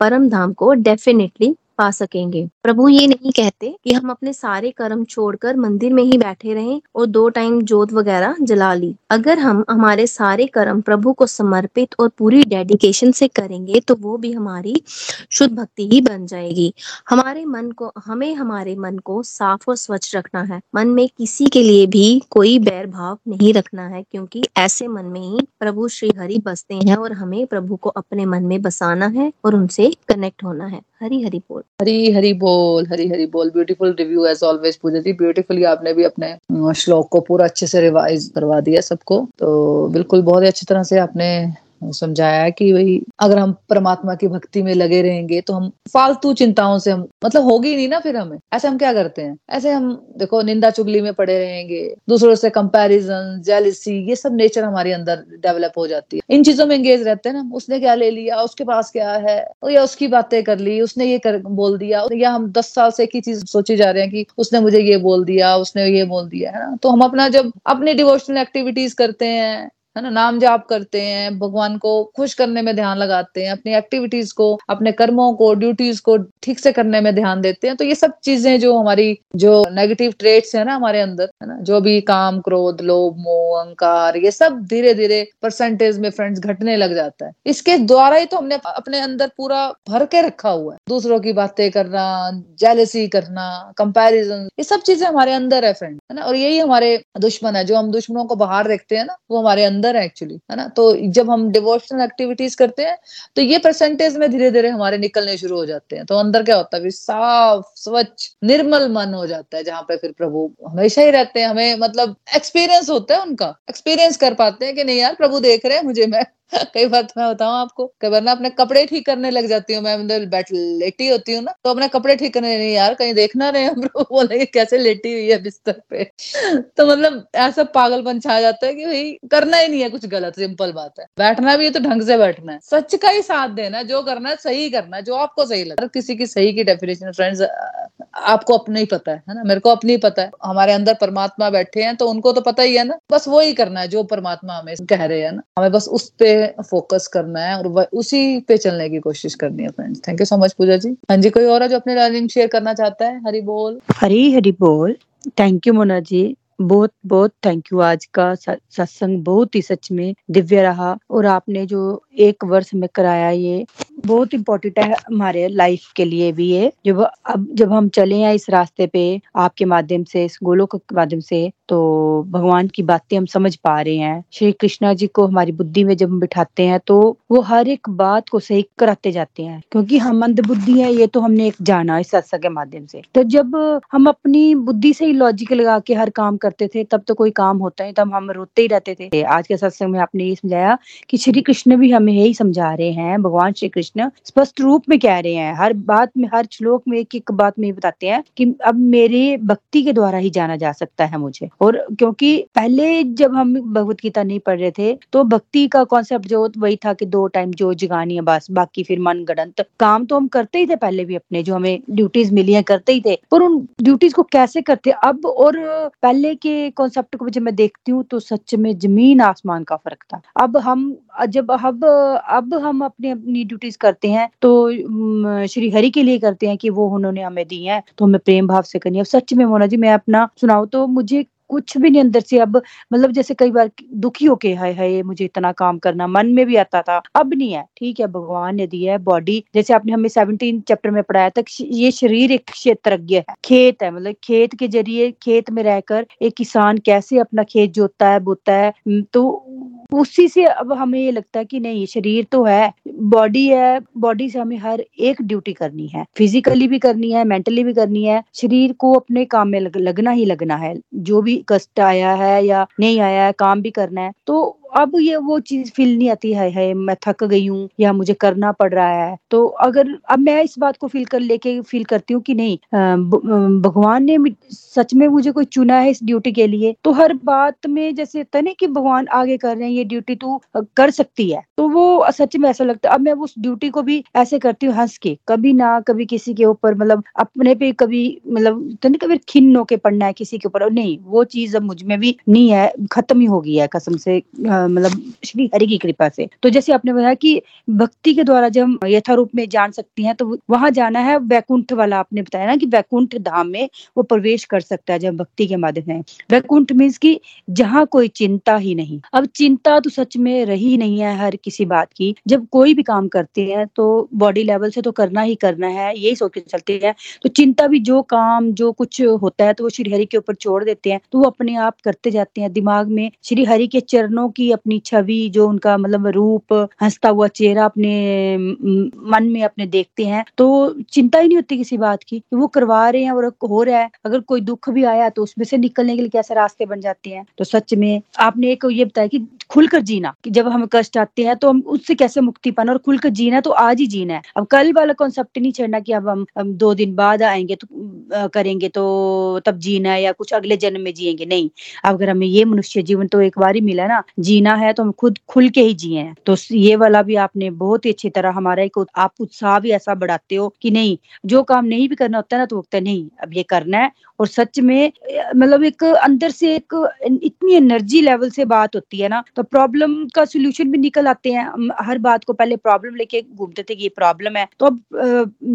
परम धाम को डेफिनेटली पा सकेंगे। प्रभु ये नहीं कहते कि हम अपने सारे कर्म छोड़कर मंदिर में ही बैठे रहें और दो टाइम जोत वगैरह जला ली। अगर हम हमारे सारे कर्म प्रभु को समर्पित और पूरी डेडिकेशन से करेंगे तो वो भी हमारी शुद्ध भक्ति ही बन जाएगी। हमारे मन को, हमें हमारे मन को साफ़ और स्वच्छ रखना है। मन में किसी के लिए भी कोई बैर भाव नहीं रखना है, क्योंकि ऐसे मन में ही प्रभु श्री हरि बसते हैं और हमें प्रभु को अपने मन में बसाना है और उनसे कनेक्ट होना है। हरी हरी बोल। हरी हरी बोल, हरी हरी बोल। Beautiful review as always Pooja ji. Beautifully आपने भी अपने श्लोक को पूरा अच्छे से रिवाइज करवा दिया सबको। तो बिल्कुल बहुत ही अच्छी तरह से आपने समझाया कि भाई, अगर हम परमात्मा की भक्ति में लगे रहेंगे तो हम फालतू चिंताओं से हम मतलब होगी नहीं ना फिर हमें। ऐसे हम क्या करते हैं? ऐसे हम, देखो, निंदा चुगली में पड़े रहेंगे, दूसरों से कंपैरिजन जेलिसी ये सब नेचर हमारे अंदर डेवलप हो जाती है। इन चीज़ों में एंगेज रहते हैं ना उसने क्या ले लिया? उसके पास क्या है? या उसकी बातें कर ली? उसने ये कर, बोल दिया? या हम दस साल से एक ही चीज़ सोची जा रहे हैं कि उसने मुझे ये बोल दिया, उसने ये बोल दिया, है ना? तो हम अपना जब, अपनी डिवोशनल एक्टिविटीज़ करते हैं है ना? नाम जाप करते हैं, भगवान को खुश करने में ध्यान लगाते हैं, अपनी एक्टिविटीज़ को, अपने कर्मों को ड्यूटीज़ को ठीक से करने में ध्यान देते हैं। तो ये सब चीज़ें जो हमारी जो नेगेटिव ट्रेट्स है ना हमारे अंदर, है ना? जो भी काम, क्रोध, लोभ, मोह, अहंकार, ये सब धीरे धीरे परसेंटेज में फ्रेंड्स घटने लग जाता है। इसके द्वारा ही तो हमने अपने अंदर पूरा भर के रखा हुआ है। दूसरों की बातें करना जेलसी करना कंपेरिजन ये सब चीज़ें हमारे अंदर है फ्रेंड है ना? और यही हमारे दुश्मन है। जो हम दुश्मनों को बाहर देखते हैं ना, वो हमारे अंदर अंदर है एक्चुअली है ना? तो जब हम डिवोशनल एक्टिविटीज़ करते हैं तो ये परसेंटेज में धीरे धीरे हमारे निकलने शुरू हो जाते हैं। तो अंदर क्या होता है? साफ़, स्वच्छ, निर्मल मन हो जाता है, जहाँ पे फिर प्रभु हमेशा ही रहते हैं। हमें मतलब एक्सपीरियंस होता है उनका। एक्सपीरियंस कर पाते हैं कि नहीं यार, प्रभु देख रहे हैं मुझे, मैं *laughs* कई बार तो मैं बताऊँ आपको, कई बार ना अपने कपड़े ठीक करने लग जाती हूँ, मैं बैठ लेटी होती हूँ ना तो अपने कपड़े ठीक करने नहीं यार, कहीं देखना रहे हम लोग *laughs* बोलेंगे कैसे लेटी हुई है बिस्तर पे? *laughs* तो मतलब ऐसा पागलपन छा जाता है कि भाई, करना ही नहीं है कुछ गलत, सिंपल बात है। बैठना भी है तो ढंग से बैठना है। सच का ही साथ देना, जो करना है सही करना है, जो आपको सही लगे किसी की सही की डेफिनेशन फ्रेंड्स आपको अपने ही पता है ना? मेरे को अपनी पता है। हमारे अंदर परमात्मा बैठे हैं तो उनको तो पता ही है ना? बस वो ही करना है, जो परमात्मा हमें कह रहे हैं ना? हमें बस उस पे फोकस करना है और उसी पे चलने की कोशिश करनी है friends thank you so much Pooja ji. हाँ जी, कोई और है जो अपनी लर्निंग शेयर करना चाहता है? हरी बोल. हरी हरी बोल. Thank you Mona ji. बहुत बहुत थैंक यू आज का सत्संग बहुत ही सच में दिव्य रहा और आपने जो एक वर्ष में कराया ये बहुत इम्पोर्टेंट है हमारे लाइफ के लिए भी ये. जब, अब जब हम चले हैं इस रास्ते पे आपके माध्यम से, इस गोलोक के माध्यम से तो भगवान की बातें हम समझ पा रहे हैं। श्री कृष्णा जी को हमारी बुद्धि में जब हम बिठाते हैं तो वो हर एक बात को सही कराते जाते हैं। क्योंकि हम अंध बुद्धि है, ये तो हमने एक जाना इस सत्संग के माध्यम से। तो जब हम अपनी बुद्धि से ही लॉजिक लगा के हर काम करते थे, तब तो कोई काम होता है तब हम रोते ही रहते थे। आज के सत्संग में आपने ये समझाया कि श्री कृष्ण भी हमें यही समझा रहे हैं, भगवान श्री कृष्ण स्पष्ट रूप में कह रहे हैं। हर बात में, हर श्लोक में एक एक बात में बताते हैं कि अब मेरे भक्ति के द्वारा ही जाना जा सकता है मुझे। और क्योंकि पहले जब हम भगवत गीता नहीं पढ़ रहे थे तो भक्ति का कॉन्सेप्ट जो वही था कि दो टाइम जो जगानी है बस, बाकी फिर मन गणत। काम तो हम करते ही थे पहले भी अपने, जो हमें ड्यूटीज़ मिली है करते ही थे, पर उन ड्यूटीज़ को कैसे करते अब और पहले के कॉन्सेप्ट को जब मैं देखती हूँ तो सच में ज़मीन आसमान का फ़र्क था। अब हम जब अब अब हम अपनी अपनी ड्यूटीज़ करते हैं तो श्री हरि के लिए करते हैं कि वो उन्होंने हमें दी है तो हमें प्रेम भाव से करनी है। सच में मोना जी, मैं अपना सुनाऊ तो मुझे कुछ भी नहीं अंदर से अब मतलब जैसे कई बार दुखी होके, हाय हाय, मुझे इतना काम करना, मन में भी आता था, अब नहीं है। ठीक है, भगवान ने दिया है बॉडी जैसे आपने हमें सेवनटीन चैप्टर में पढ़ाया था ये शरीर एक क्षेत्रज्ञ है, खेत है मतलब खेत के ज़रिए, खेत में रहकर एक किसान कैसे अपना खेत जोतता है, बोता है तो उसी से अब हमें ये लगता है कि नहीं, शरीर तो है बॉडी है बॉडी से हमें हर एक ड्यूटी करनी है। फिजिकली भी करनी है मेंटली भी करनी है। शरीर को अपने काम में लगना ही लगना है। जो भी कष्ट आया है या नहीं आया है, काम भी करना है तो अब ये वो चीज़ फील नहीं आती है, है मैं थक गई हूँ या मुझे करना पड़ रहा है। तो अगर अब मैं इस बात को फील कर लेके फील करती हूँ कि नहीं भगवान ने सच में मुझे कोई चुना है इस ड्यूटी के लिए तो हर बात में जैसे तने कि भगवान आगे कर रहे हैं ये ड्यूटी तू कर सकती है। तो वो सच में ऐसा लगता है। अब मैं उस ड्यूटी को भी ऐसे करती हूँ हंस के कभी ना कभी किसी के ऊपर मतलब अपने पे कभी मतलब तने कभी खिन्न होके पड़ना है किसी के ऊपर नहीं वो चीज़ अब मुझमें भी नहीं है खत्म ही हो गई है कसम से मतलब श्री हरि की कृपा से। तो जैसे आपने बताया कि भक्ति के द्वारा जब हम यथारूप में जान सकती हैं तो वहाँ जाना है, वैकुंठ वाला आपने बताया ना कि वैकुंठ धाम में वो प्रवेश कर सकता है जब भक्ति के माध्यम से। वैकुंठ मीन्स की जहाँ कोई चिंता ही नहीं। अब चिंता तो सच में रही नहीं है हर किसी बात की। जब कोई भी काम करते हैं तो बॉडी लेवल से तो करना ही करना है, यही सोच के चलते हैं। तो चिंता भी जो काम, जो कुछ होता है तो वो श्री हरि के ऊपर छोड़ देते हैं। तो वो अपने आप करते जाते हैं। दिमाग में श्री हरि के चरणों की अपनी छवि जो उनका मतलब रूप हंसता हुआ चेहरा अपने मन में अपने देखते हैं तो चिंता ही नहीं होती किसी बात की कि वो करवा रहे हैं और हो रहा है। अगर कोई दुख भी आया तो उसमें से निकलने के लिए कैसे रास्ते बन जाते हैं? तो सच में आपने एक ये बताया कि खुलकर जीना कि जब हमें कष्ट आते हैं तो हम उससे कैसे मुक्ति पाना? और खुलकर जीना तो आज ही जीना है। अब कल वाला कॉन्सेप्ट नहीं छेड़ना कि अब हम, हम दो दिन बाद आएँगे तो करेंगे तो तब जीना है या कुछ अगले जन्म में जिएँगे। नहीं अगर हमें ये मनुष्य जीवन तो एक बार ही मिला ना जीना है तो हम खुद खुल के ही जिए हैं। तो ये वाला भी आपने बहुत ही अच्छी तरह हमारा एक आप उत्साह भी ऐसा बढ़ाते हो कि नहीं, जो काम नहीं भी करना होता है ना तो वक्त है, नहीं, अब ये करना है और सच में मतलब एक अंदर से एक इतनी एनर्जी लेवल से बात होती है ना तो प्रॉब्लम का सोल्यूशन भी निकल आते हैं। हर बात को पहले प्रॉब्लम लेके घूमते थे कि ये प्रॉब्लम है तो अब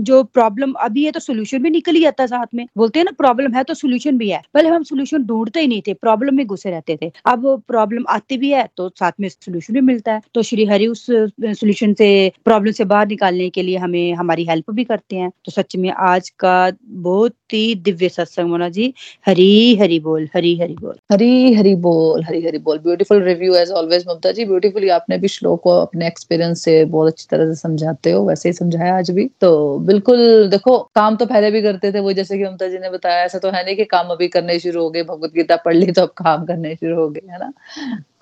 जो प्रॉब्लम अभी है तो सोल्यूशन भी निकल ही आता साथ में। बोलते हैं ना प्रॉब्लम है तो सोल्यूशन भी है। पहले हम सोल्यूशन ढूंढते ही नहीं थे प्रॉब्लम में घुसे रहते थे। अब प्रॉब्लम आती भी है तो साथ में सोल्यूशन भी मिलता है। तो श्री हरि उस सोल्यूशन से प्रॉब्लम से बाहर निकालने के लिए हमें हमारी हेल्प भी करते हैं। तो सच में आज का बहुत ही दिव्य सत्संग मोना जी हरी हरी बोल हरी हरी बोल हरी हरी बोल हरी हरी बोल beautiful review as always Mamta ji beautifully आपने भी श्लोक को अपने एक्सपीरियंस से बहुत अच्छी तरह से समझाते हो, वैसे ही समझाया आज भी। तो बिल्कुल देखो, काम तो पहले भी करते थे वो जैसे की ममता जी ने बताया, ऐसा तो है नहीं की काम अभी करने शुरू हो गए, भगवत गीता पढ़ ली तो अब काम करने शुरू हो गए, है ना?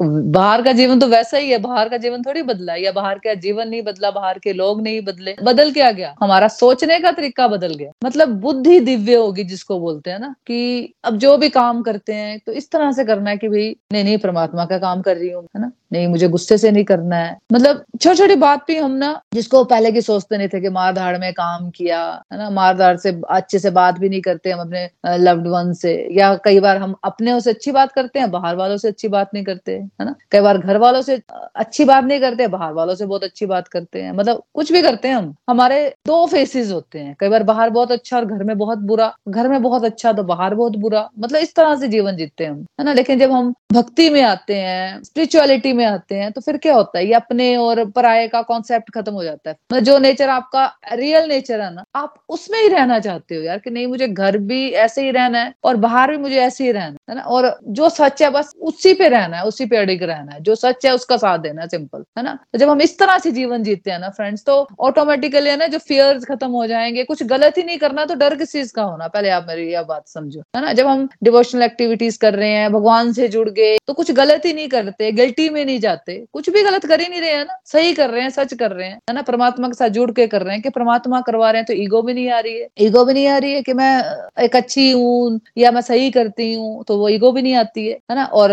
बाहर का जीवन तो वैसा ही है, बाहर का जीवन थोड़ी बदला या बाहर का जीवन नहीं बदला, बाहर के लोग नहीं बदले। बदल क्या गया? हमारा सोचने का तरीका बदल गया। मतलब बुद्धि दिव्य होगी जिसको बोलते हैं ना, कि अब जो भी काम करते हैं तो इस तरह से करना है कि भाई, नहीं नहीं, परमात्मा का काम कर रही हूँ, है ना? नहीं, मुझे गुस्से से नहीं करना है। मतलब छोटी छोटी बात भी हम ना, जिसको पहले की सोचते नहीं थे कि मार धाड़ में काम किया, है ना? मार धाड़ से अच्छे से बात भी नहीं करते हम अपने लव्ड वन से, या कई बार हम अपने से अच्छी बात करते हैं, बाहर वालों से अच्छी बात नहीं करते। है ना? कई बार घर वालों से अच्छी बात नहीं करते, बाहर वालों से बहुत अच्छी बात करते हैं। मतलब कुछ भी करते हैं हम। हमारे दो फेसेस होते हैं। कई बार बाहर बहुत अच्छा और घर में बहुत बुरा। घर में बहुत अच्छा तो बाहर बहुत बुरा। मतलब इस तरह से जीवन जीते हैं हम, है ना? लेकिन जब हम भक्ति में आते हैं स्पिरिचुअलिटी में आते हैं तो फिर क्या होता है? ये अपने और पराये का कॉन्सेप्ट खत्म हो जाता है। मतलब जो नेचर आपका रियल नेचर है ना, आप उसमें ही रहना चाहते हो यार कि नहीं, मुझे घर भी ऐसे ही रहना है और बाहर भी मुझे ऐसे ही रहना है ना? और जो सच है, बस उसी पे रहना है, उसी पे अडिग रहना है, जो सच है उसका साथ देना सिंपल है ना? तो जब हम इस तरह से जीवन जीते हैं ना फ्रेंड्स तो ऑटोमेटिकली है ना, जो फियर्स खत्म हो जाएँगे, कुछ गलत ही नहीं करना तो डर किस चीज़ का होना? पहले आप मेरी यह बात समझो, है ना? जब हम डिवोशनल एक्टिविटीज़ कर रहे हैं, भगवान से जुड़ गए तो कुछ गलत ही नहीं करते गिल्टी में नहीं जाते, कुछ भी गलत कर ही नहीं रहे, हैं ना? सही कर रहे हैं, सच कर रहे हैं, है ना? परमात्मा के साथ जुड़ के कर रहे हैं कि परमात्मा करवा रहे हैं तो ईगो भी नहीं आ रही है। ईगो भी नहीं आ रही है कि मैं एक अच्छी हूँ या मैं सही करती हूँ तो वो ईगो भी नहीं आती है है ना? और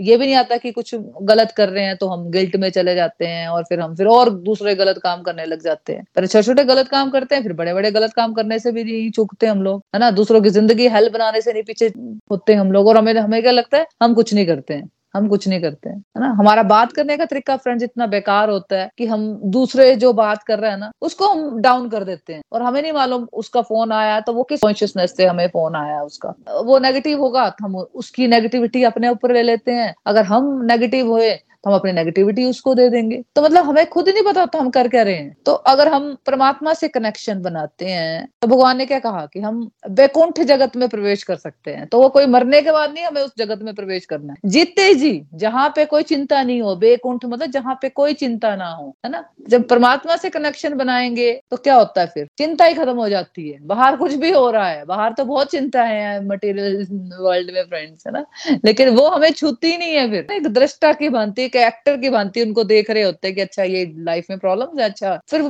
ये भी नहीं आता कि कुछ गलत कर रहे हैं तो हम गिल्ट में चले जाते हैं और फिर हम फिर और दूसरे गलत काम करने लग जाते हैं। पहले छोटे छोटे गलत काम करते हैं, फिर बड़े बड़े गलत काम करने से भी नहीं चूकते हम लोग, है ना? दूसरों की ज़िंदगी हेल्प बनाने से नहीं पीछे होते हम लोग और हमें हमें क्या लगता है? हम कुछ नहीं करते हैं। हम कुछ नहीं करते, हैं है ना? हमारा बात करने का तरीका फ्रेंड्स इतना बेकार होता है कि हम दूसरे जो बात कर रहे हैं ना, उसको हम डाउन कर देते हैं। और हमें नहीं मालूम उसका फ़ोन आया तो वो किस कॉन्शियसनेस से हमें फ़ोन आया उसका। वो नेगेटिव होगा तो हम उसकी नेगेटिविटी अपने ऊपर ले लेते हैं। अगर हम नेगेटिव हुए तो हम अपनी नेगेटिविटी उसको दे देंगे। तो मतलब हमें खुद ही नहीं पता होता हम कर क्या रहे हैं। तो अगर हम परमात्मा से कनेक्शन बनाते हैं तो भगवान ने क्या कहा कि हम वैकुंठ जगत में प्रवेश कर सकते हैं। तो वो कोई मरने के बाद नहीं हमें उस जगत में प्रवेश करना है। जीते जी, जहाँ पे कोई चिंता नहीं हो बेकुंठ मतलब जहाँ पे कोई चिंता ना हो, है ना? जब परमात्मा से कनेक्शन बनाएँगे तो क्या होता है फिर? चिंता ही खत्म हो जाती है। बाहर कुछ भी हो रहा है। बाहर तो बहुत चिंता है मटेरियल वर्ल्ड में फ्रेंड्स है ना? लेकिन वो हमें छूती नहीं है फिर। एक दृष्टा की भांति एक एक्टर की भांति उनको देख रहे होते हैं कि अच्छा ये लाइफ में प्रॉब्लम है अच्छा। फिर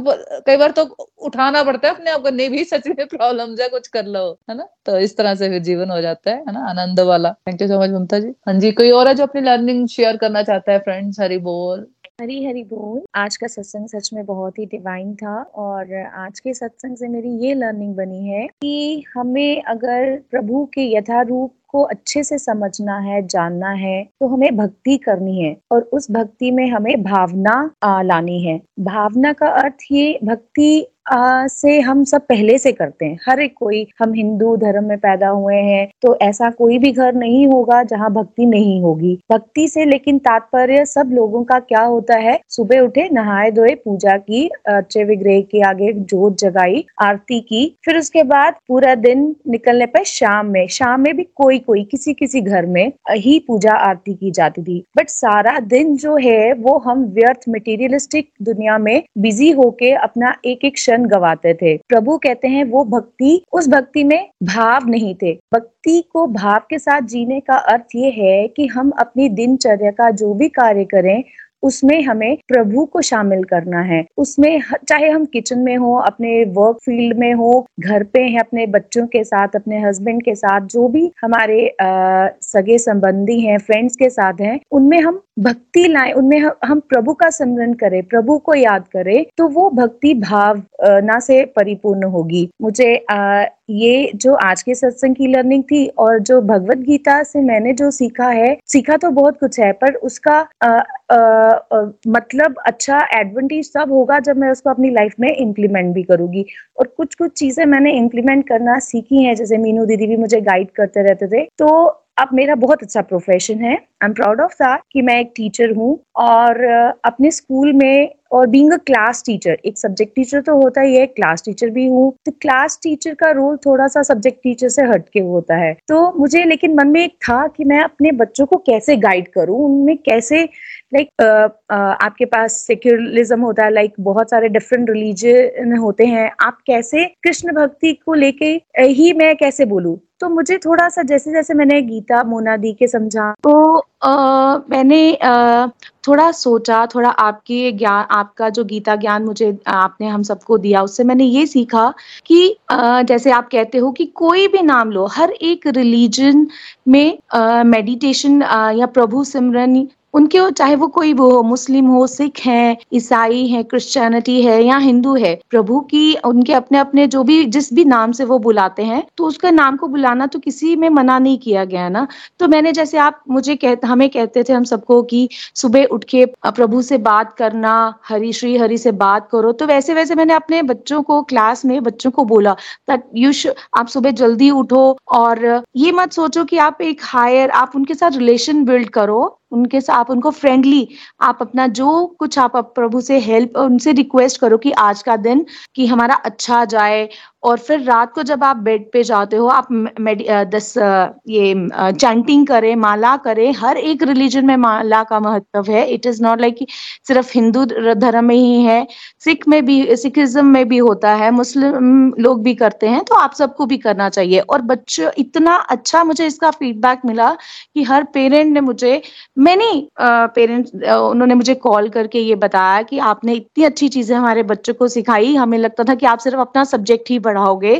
कई बार तो उठाना पड़ता है अपने आप को, नहीं भी सच में प्रॉब्लम है, कुछ कर लो, है ना? तो इस तरह से फिर जीवन हो जाता है ना? आनंद वाला। Thank you so much Mamta ji. हाँ जी, कोई और है जो अपनी लर्निंग शेयर करना चाहता है फ्रेंड्स हरी बोल? हरी हरी बोल। आज का सत्संग सच में बहुत ही डिवाइन था और आज के सत्संग से मेरी ये लर्निंग बनी है कि हमें अगर प्रभु के यथारूप को अच्छे से समझना है, जानना है तो हमें भक्ति करनी है और उस भक्ति में हमें भावना लानी है। भावना का अर्थ ये, भक्ति आ, से हम सब पहले से करते हैं। हर एक कोई हम हिंदू धर्म में पैदा हुए हैं तो ऐसा कोई भी घर नहीं होगा जहाँ भक्ति नहीं होगी। भक्ति से लेकिन तात्पर्य सब लोगों का क्या होता है? सुबह उठे नहाए धोए पूजा की अच्छे विग्रह के आगे जोत जगाई आरती की फिर उसके बाद पूरा दिन निकलने पर शाम में। शाम में भी कोई कोई किसी किसी घर में ही पूजा आरती की जाती थी। बट सारा दिन जो है वो हम व्यर्थ मटेरियलिस्टिक दुनिया में बिज़ी होके अपना एक एक क्षण गवाते थे। प्रभु कहते हैं, वो भक्ति, उस भक्ति में भाव नहीं थे। भक्ति को भाव के साथ जीने का अर्थ ये है कि हम अपनी दिनचर्या का जो भी कार्य करें उसमें हमें प्रभु को शामिल करना है। उसमें चाहे हम किचन में हो अपने वर्क फ़ील्ड में हो घर पे हैं अपने बच्चों के साथ अपने हस्बैंड के साथ जो भी हमारे आ, सगे संबंधी हैं फ्रेंड्स के साथ हैं उनमें हम भक्ति लाए उनमें हम प्रभु का स्मरण करें प्रभु को याद करें तो वो भक्ति भाव ना से परिपूर्ण होगी। मुझे आ, ये जो आज के सत्संग की लर्निंग थी और जो भगवत गीता से मैंने जो सीखा है सीखा तो बहुत कुछ है पर उसका आ, आ, आ, मतलब अच्छा एडवांटेज तब होगा जब मैं उसको अपनी लाइफ में इम्प्लीमेंट भी करूँगी। और कुछ कुछ चीज़ें मैंने इम्प्लीमेंट करना सीखी हैं जैसे मीनू दीदी भी मुझे गाइड करते रहते थे। तो अब मेरा बहुत अच्छा प्रोफेशन है। I am proud of that कि मैं एक टीचर हूँ और अपने स्कूल में और बीइंग अ क्लास टीचर एक सब्जेक्ट टीचर तो होता ही है क्लास टीचर भी हूँ। तो क्लास टीचर का रोल थोड़ा सा सब्जेक्ट टीचर से हटके होता है। तो मुझे लेकिन मन में एक था कि मैं अपने बच्चों को कैसे गाइड करूँ उनमें कैसे लाइक like, uh, uh, आपके पास सेक्युलरिज्म होता है लाइक like, बहुत सारे डिफरेंट रिलीजन होते हैं। आप कैसे कृष्ण भक्ति को लेके ही मैं कैसे बोलूँ? तो मुझे थोड़ा सा जैसे जैसे मैंने गीता मोना दी के समझा तो आ, मैंने आ, थोड़ा सोचा थोड़ा आपके ज्ञान आपका जो गीता ज्ञान मुझे आपने हम सबको दिया उससे मैंने ये सीखा कि आ, जैसे आप कहते हो कि कोई भी नाम लो हर एक रिलीजन में मेडिटेशन या प्रभु सिमरन उनके चाहे वो कोई वो हो, मुस्लिम हो, सिख है, ईसाई है, क्रिश्चियनिटी है या हिंदू है, प्रभु की उनके अपने अपने जो भी, जिस भी नाम से वो बुलाते हैं तो उसका नाम को बुलाना तो किसी में मना नहीं किया गया ना। तो मैंने जैसे आप मुझे कहते हमें कहते थे हम सबको कि सुबह उठ के प्रभु से बात करना, हरी, श्री हरि से बात करो तो वैसे वैसे मैंने अपने बच्चों को क्लास में बच्चों को बोला यू आप सुबह जल्दी उठो और ये मत सोचो कि आप एक हायर, आप उनके साथ रिलेशन बिल्ड करो उनके साथ आप उनको फ्रेंडली आप अपना जो कुछ आप प्रभु से हेल्प उनसे रिक्वेस्ट करो कि आज का दिन कि हमारा अच्छा जाए और फिर रात को जब आप बेड पे जाते हो, आप दस ये चैंटिंग करें, माला करें, हर एक रिलीजन में माला का महत्व है। इट इज़ नॉट लाइक सिर्फ़ हिंदू धर्म में ही है, सिख में भी, सिखिज्म में भी होता है, मुस्लिम लोग भी करते हैं तो आप सबको भी करना चाहिए। और बच्चों, इतना अच्छा मुझे इसका फीडबैक मिला कि हर पेरेंट ने मुझे मैंने पेरेंट्स उन्होंने मुझे कॉल करके ये बताया कि आपने इतनी अच्छी चीज़ें हमारे बच्चों को सिखाई। हमें लगता था कि आप सिर्फ़ अपना सब्जेक्ट ही पढ़ाओगे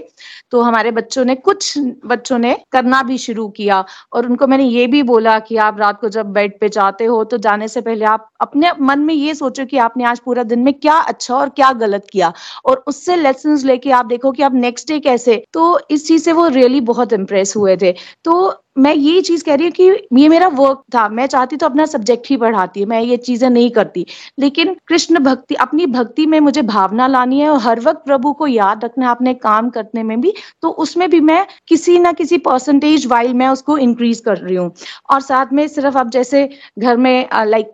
तो हमारे बच्चों ने, कुछ बच्चों ने करना भी शुरू किया और उनको मैंने ये भी बोला कि आप रात को जब बेड पे जाते हो तो जाने से पहले आप अपने मन में ये सोचो कि आपने आज पूरा दिन में क्या अच्छा और क्या गलत किया। और उससे लेसन लेके आप देखो कि आप नेक्स्ट डे कैसे। तो इस चीज़ से वो रियली बहुत इम्प्रेस हुए थे। तो मैं ये चीज़ कह रही हूँ कि ये मेरा वर्क था। मैं चाहती तो अपना सब्जेक्ट ही पढ़ाती, मैं ये चीज़ें नहीं करती। लेकिन कृष्ण भक्ति, अपनी भक्ति में मुझे भावना लानी है और हर वक्त प्रभु को याद रखना है अपने काम करने में भी तो उसमें भी मैं किसी ना किसी परसेंटेज वाइल मैं उसको इंक्रीज कर रही हूँ। और साथ में सिर्फ़ आप जैसे घर में लाइक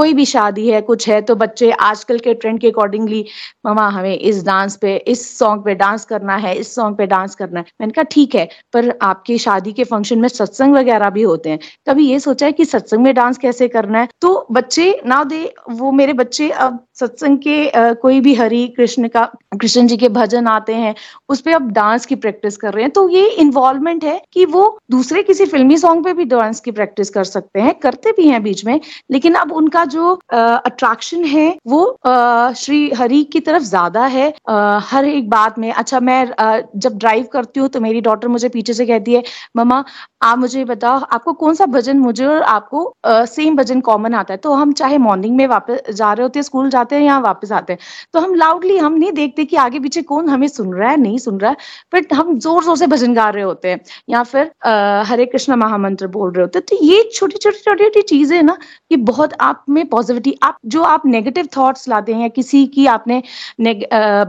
कोई भी शादी है, कुछ है तो बच्चे आजकल के ट्रेंड के अकॉर्डिंगली मामा हमें इस डांस पे, इस सॉन्ग पे डांस करना है, इस सॉन्ग पे डांस करना है। मैंने कहा, ठीक है, पर आपकी शादी के फ़ंक्शन में सत्संग वगैरह भी होते हैं। कभी ये सोचा है कि सत्संग में डांस कैसे करना है? तो बच्चे ना दे वो मेरे बच्चे अब सत्संग के कोई भी हरि कृष्ण का कृष्ण जी के भजन आते हैं उस पर अब डांस की प्रैक्टिस कर रहे हैं तो ये इन्वॉल्वमेंट है कि वो दूसरे किसी फिल्मी सॉन्ग पे भी डांस की प्रैक्टिस कर सकते हैं करते भी हैं बीच में लेकिन अब उनका जो अट्रैक्शन है वो आ, श्री हरि की तरफ़ ज़्यादा है। आ, हर एक बात में अच्छा मैं आ, जब ड्राइव करती हूँ तो मेरी डॉटर मुझे पीछे से कहती है मम्मा आप मुझे बताओ आपको कौन सा भजन मुझे और आपको आ, सेम भजन कॉमन आता है? तो हम चाहे मॉर्निंग में वापस जा रहे होते हैं स्कूल जाते हैं या वापस आते हैं तो हम लाउडली हम नहीं देखते कि आगे पीछे कौन हमें सुन रहा है नहीं सुन रहा है बट हम ज़ोर ज़ोर से भजन गा रहे होते हैं या फिर आ, हरे कृष्ण महामंत्र बोल रहे होते हैं तो ये छोटी छोटी छोटी छोटी चीज़ें ना ये बहुत आप में पॉजिटिविटी आप जो आप नेगेटिव थॉट्स लाते हैं या किसी की आपने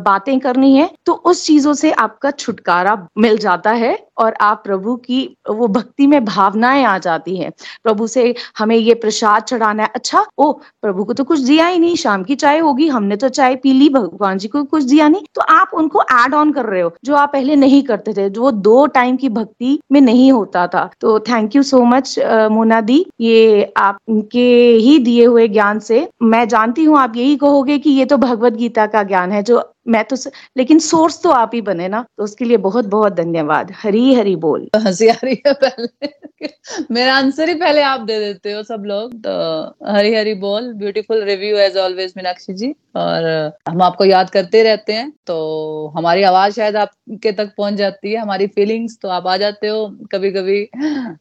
बातें करनी है तो उस चीज़ों से आपका छुटकारा मिल जाता है। और आप प्रभु की, वो भक्ति में भावनाएँ आ जाती हैं। प्रभु से हमें ये प्रसाद चढ़ाना है। अच्छा ओ, प्रभु को तो कुछ दिया ही नहीं। शाम की चाय होगी, हमने तो चाय पी ली, भगवान जी को कुछ दिया नहीं। तो आप उनको एड ऑन कर रहे हो, जो आप पहले नहीं करते थे, जो दो टाइम की भक्ति में नहीं होता था। तो thank you so much Mona दी। ये आपके ही दिए हुए ज्ञान से, मैं जानती हूँ, आप यही कहोगे कि ये तो भगवत गीता का ज्ञान है, जो मैं तो लेकिन सोर्स तो आप ही बने ना तो उसके लिए बहुत बहुत धन्यवाद। हरी हरी बोल। हँसी आ रही है पहले। *laughs* मेरा आंसर ही पहले आप दे देते हो सब लोग तो हरी हरी बोल। Beautiful review as always Meenakshi ji. और हम आपको याद करते रहते हैं तो हमारी आवाज़ शायद आपके तक पहुँच जाती है, हमारी फीलिंग्स तो आप आ जाते हो कभी कभी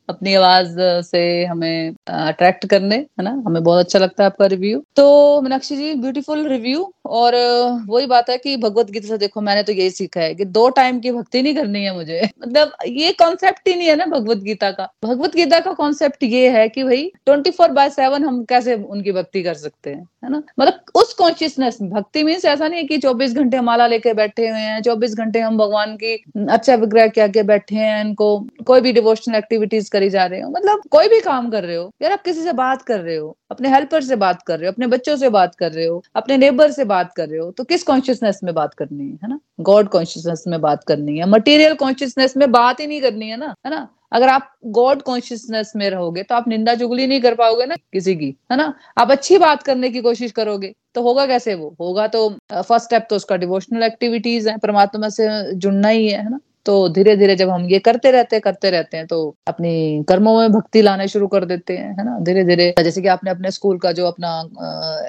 अपनी आवाज़ से हमें अट्रैक्ट करने, है ना? हमें बहुत अच्छा लगता है आपका रिव्यू तो मीनाक्षी जी ब्यूटीफुल रिव्यू और वही बात है कि भगवत गीता से देखो, मैंने तो यही सीखा है कि दो टाइम की भक्ति नहीं करनी है मुझे। मतलब ये कॉन्सेप्ट ही नहीं है ना भगवत गीता का। भगवत गीता का कॉन्सेप्ट ये है कि भाई ट्वेंटी फोर बाय सेवन हम कैसे उनकी भक्ति कर सकते हैं, है ना? मतलब उस कॉन्शियसनेस भक्ति मीन्स ऐसा नहीं है कि चौबीस घंटे माला लेके बैठे हुए हैं, चौबीस घंटे हम भगवान की अच्छा विग्रह क्या के बैठे हैं, इनको कोई भी डिवोशनल एक्टिविटीज़ करी जा रहे हो। मतलब कोई भी काम कर रहे हो, यार आप किसी से बात कर रहे हो, अपने हेल्पर से बात कर रहे हो, अपने बच्चों से बात कर रहे हो, अपने नेबर से बात कर रहे हो तो किस कॉन्शियसनेस में बात करनी है ना? गॉड कॉन्शियसनेस में बात करनी है मटेरियल कॉन्शियसनेस में बात ही नहीं करनी है ना है ना? अगर आप गॉड कॉन्शियसनेस में रहोगे तो आप निंदा चुगली नहीं कर पाओगे ना किसी की, है ना? आप अच्छी बात करने की कोशिश करोगे तो होगा कैसे वो? होगा तो फ़र्स्ट स्टेप तो उसका डिवोशनल एक्टिविटीज़ है, परमात्मा से जुड़ना ही, है ना? तो धीरे धीरे जब हम ये करते रहते हैं, करते रहते हैं तो अपनी कर्मों में भक्ति लाने शुरू कर देते हैं, है ना? धीरे धीरे जैसे कि आपने अपने स्कूल का जो अपना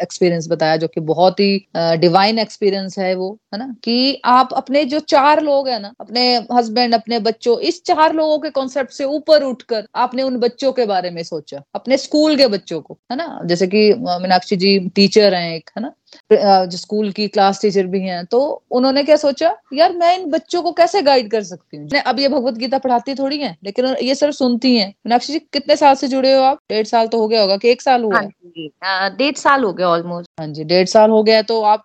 एक्सपीरियंस बताया, जो कि बहुत ही डिवाइन एक्सपीरियंस है वो, है ना? कि आप अपने जो चार लोग हैं ना, अपने हस्बैंड अपने बच्चों, इस चार लोगों के कॉन्सेप्ट से ऊपर उठकर आपने उन बच्चों के बारे में सोचा, अपने स्कूल के बच्चों को, है ना? जैसे कि मीनाक्षी जी टीचर हैं एक, है ना? जो स्कूल की क्लास टीचर भी हैं तो उन्होंने क्या सोचा, यार, मैं इन बच्चों को कैसे गाइड कर सकती हूँ? अब ये भगवत गीता पढ़ाती थोड़ी है, लेकिन ये सिर्फ़ सुनती है। मीनाक्षी जी, कितने साल से जुड़े हो आप? डेढ़ साल तो हो गया होगा कि एक साल हुआ हाँ? डेढ़ साल हो गया ऑलमोस्ट हाँ जी डेढ़ साल हो गया तो आप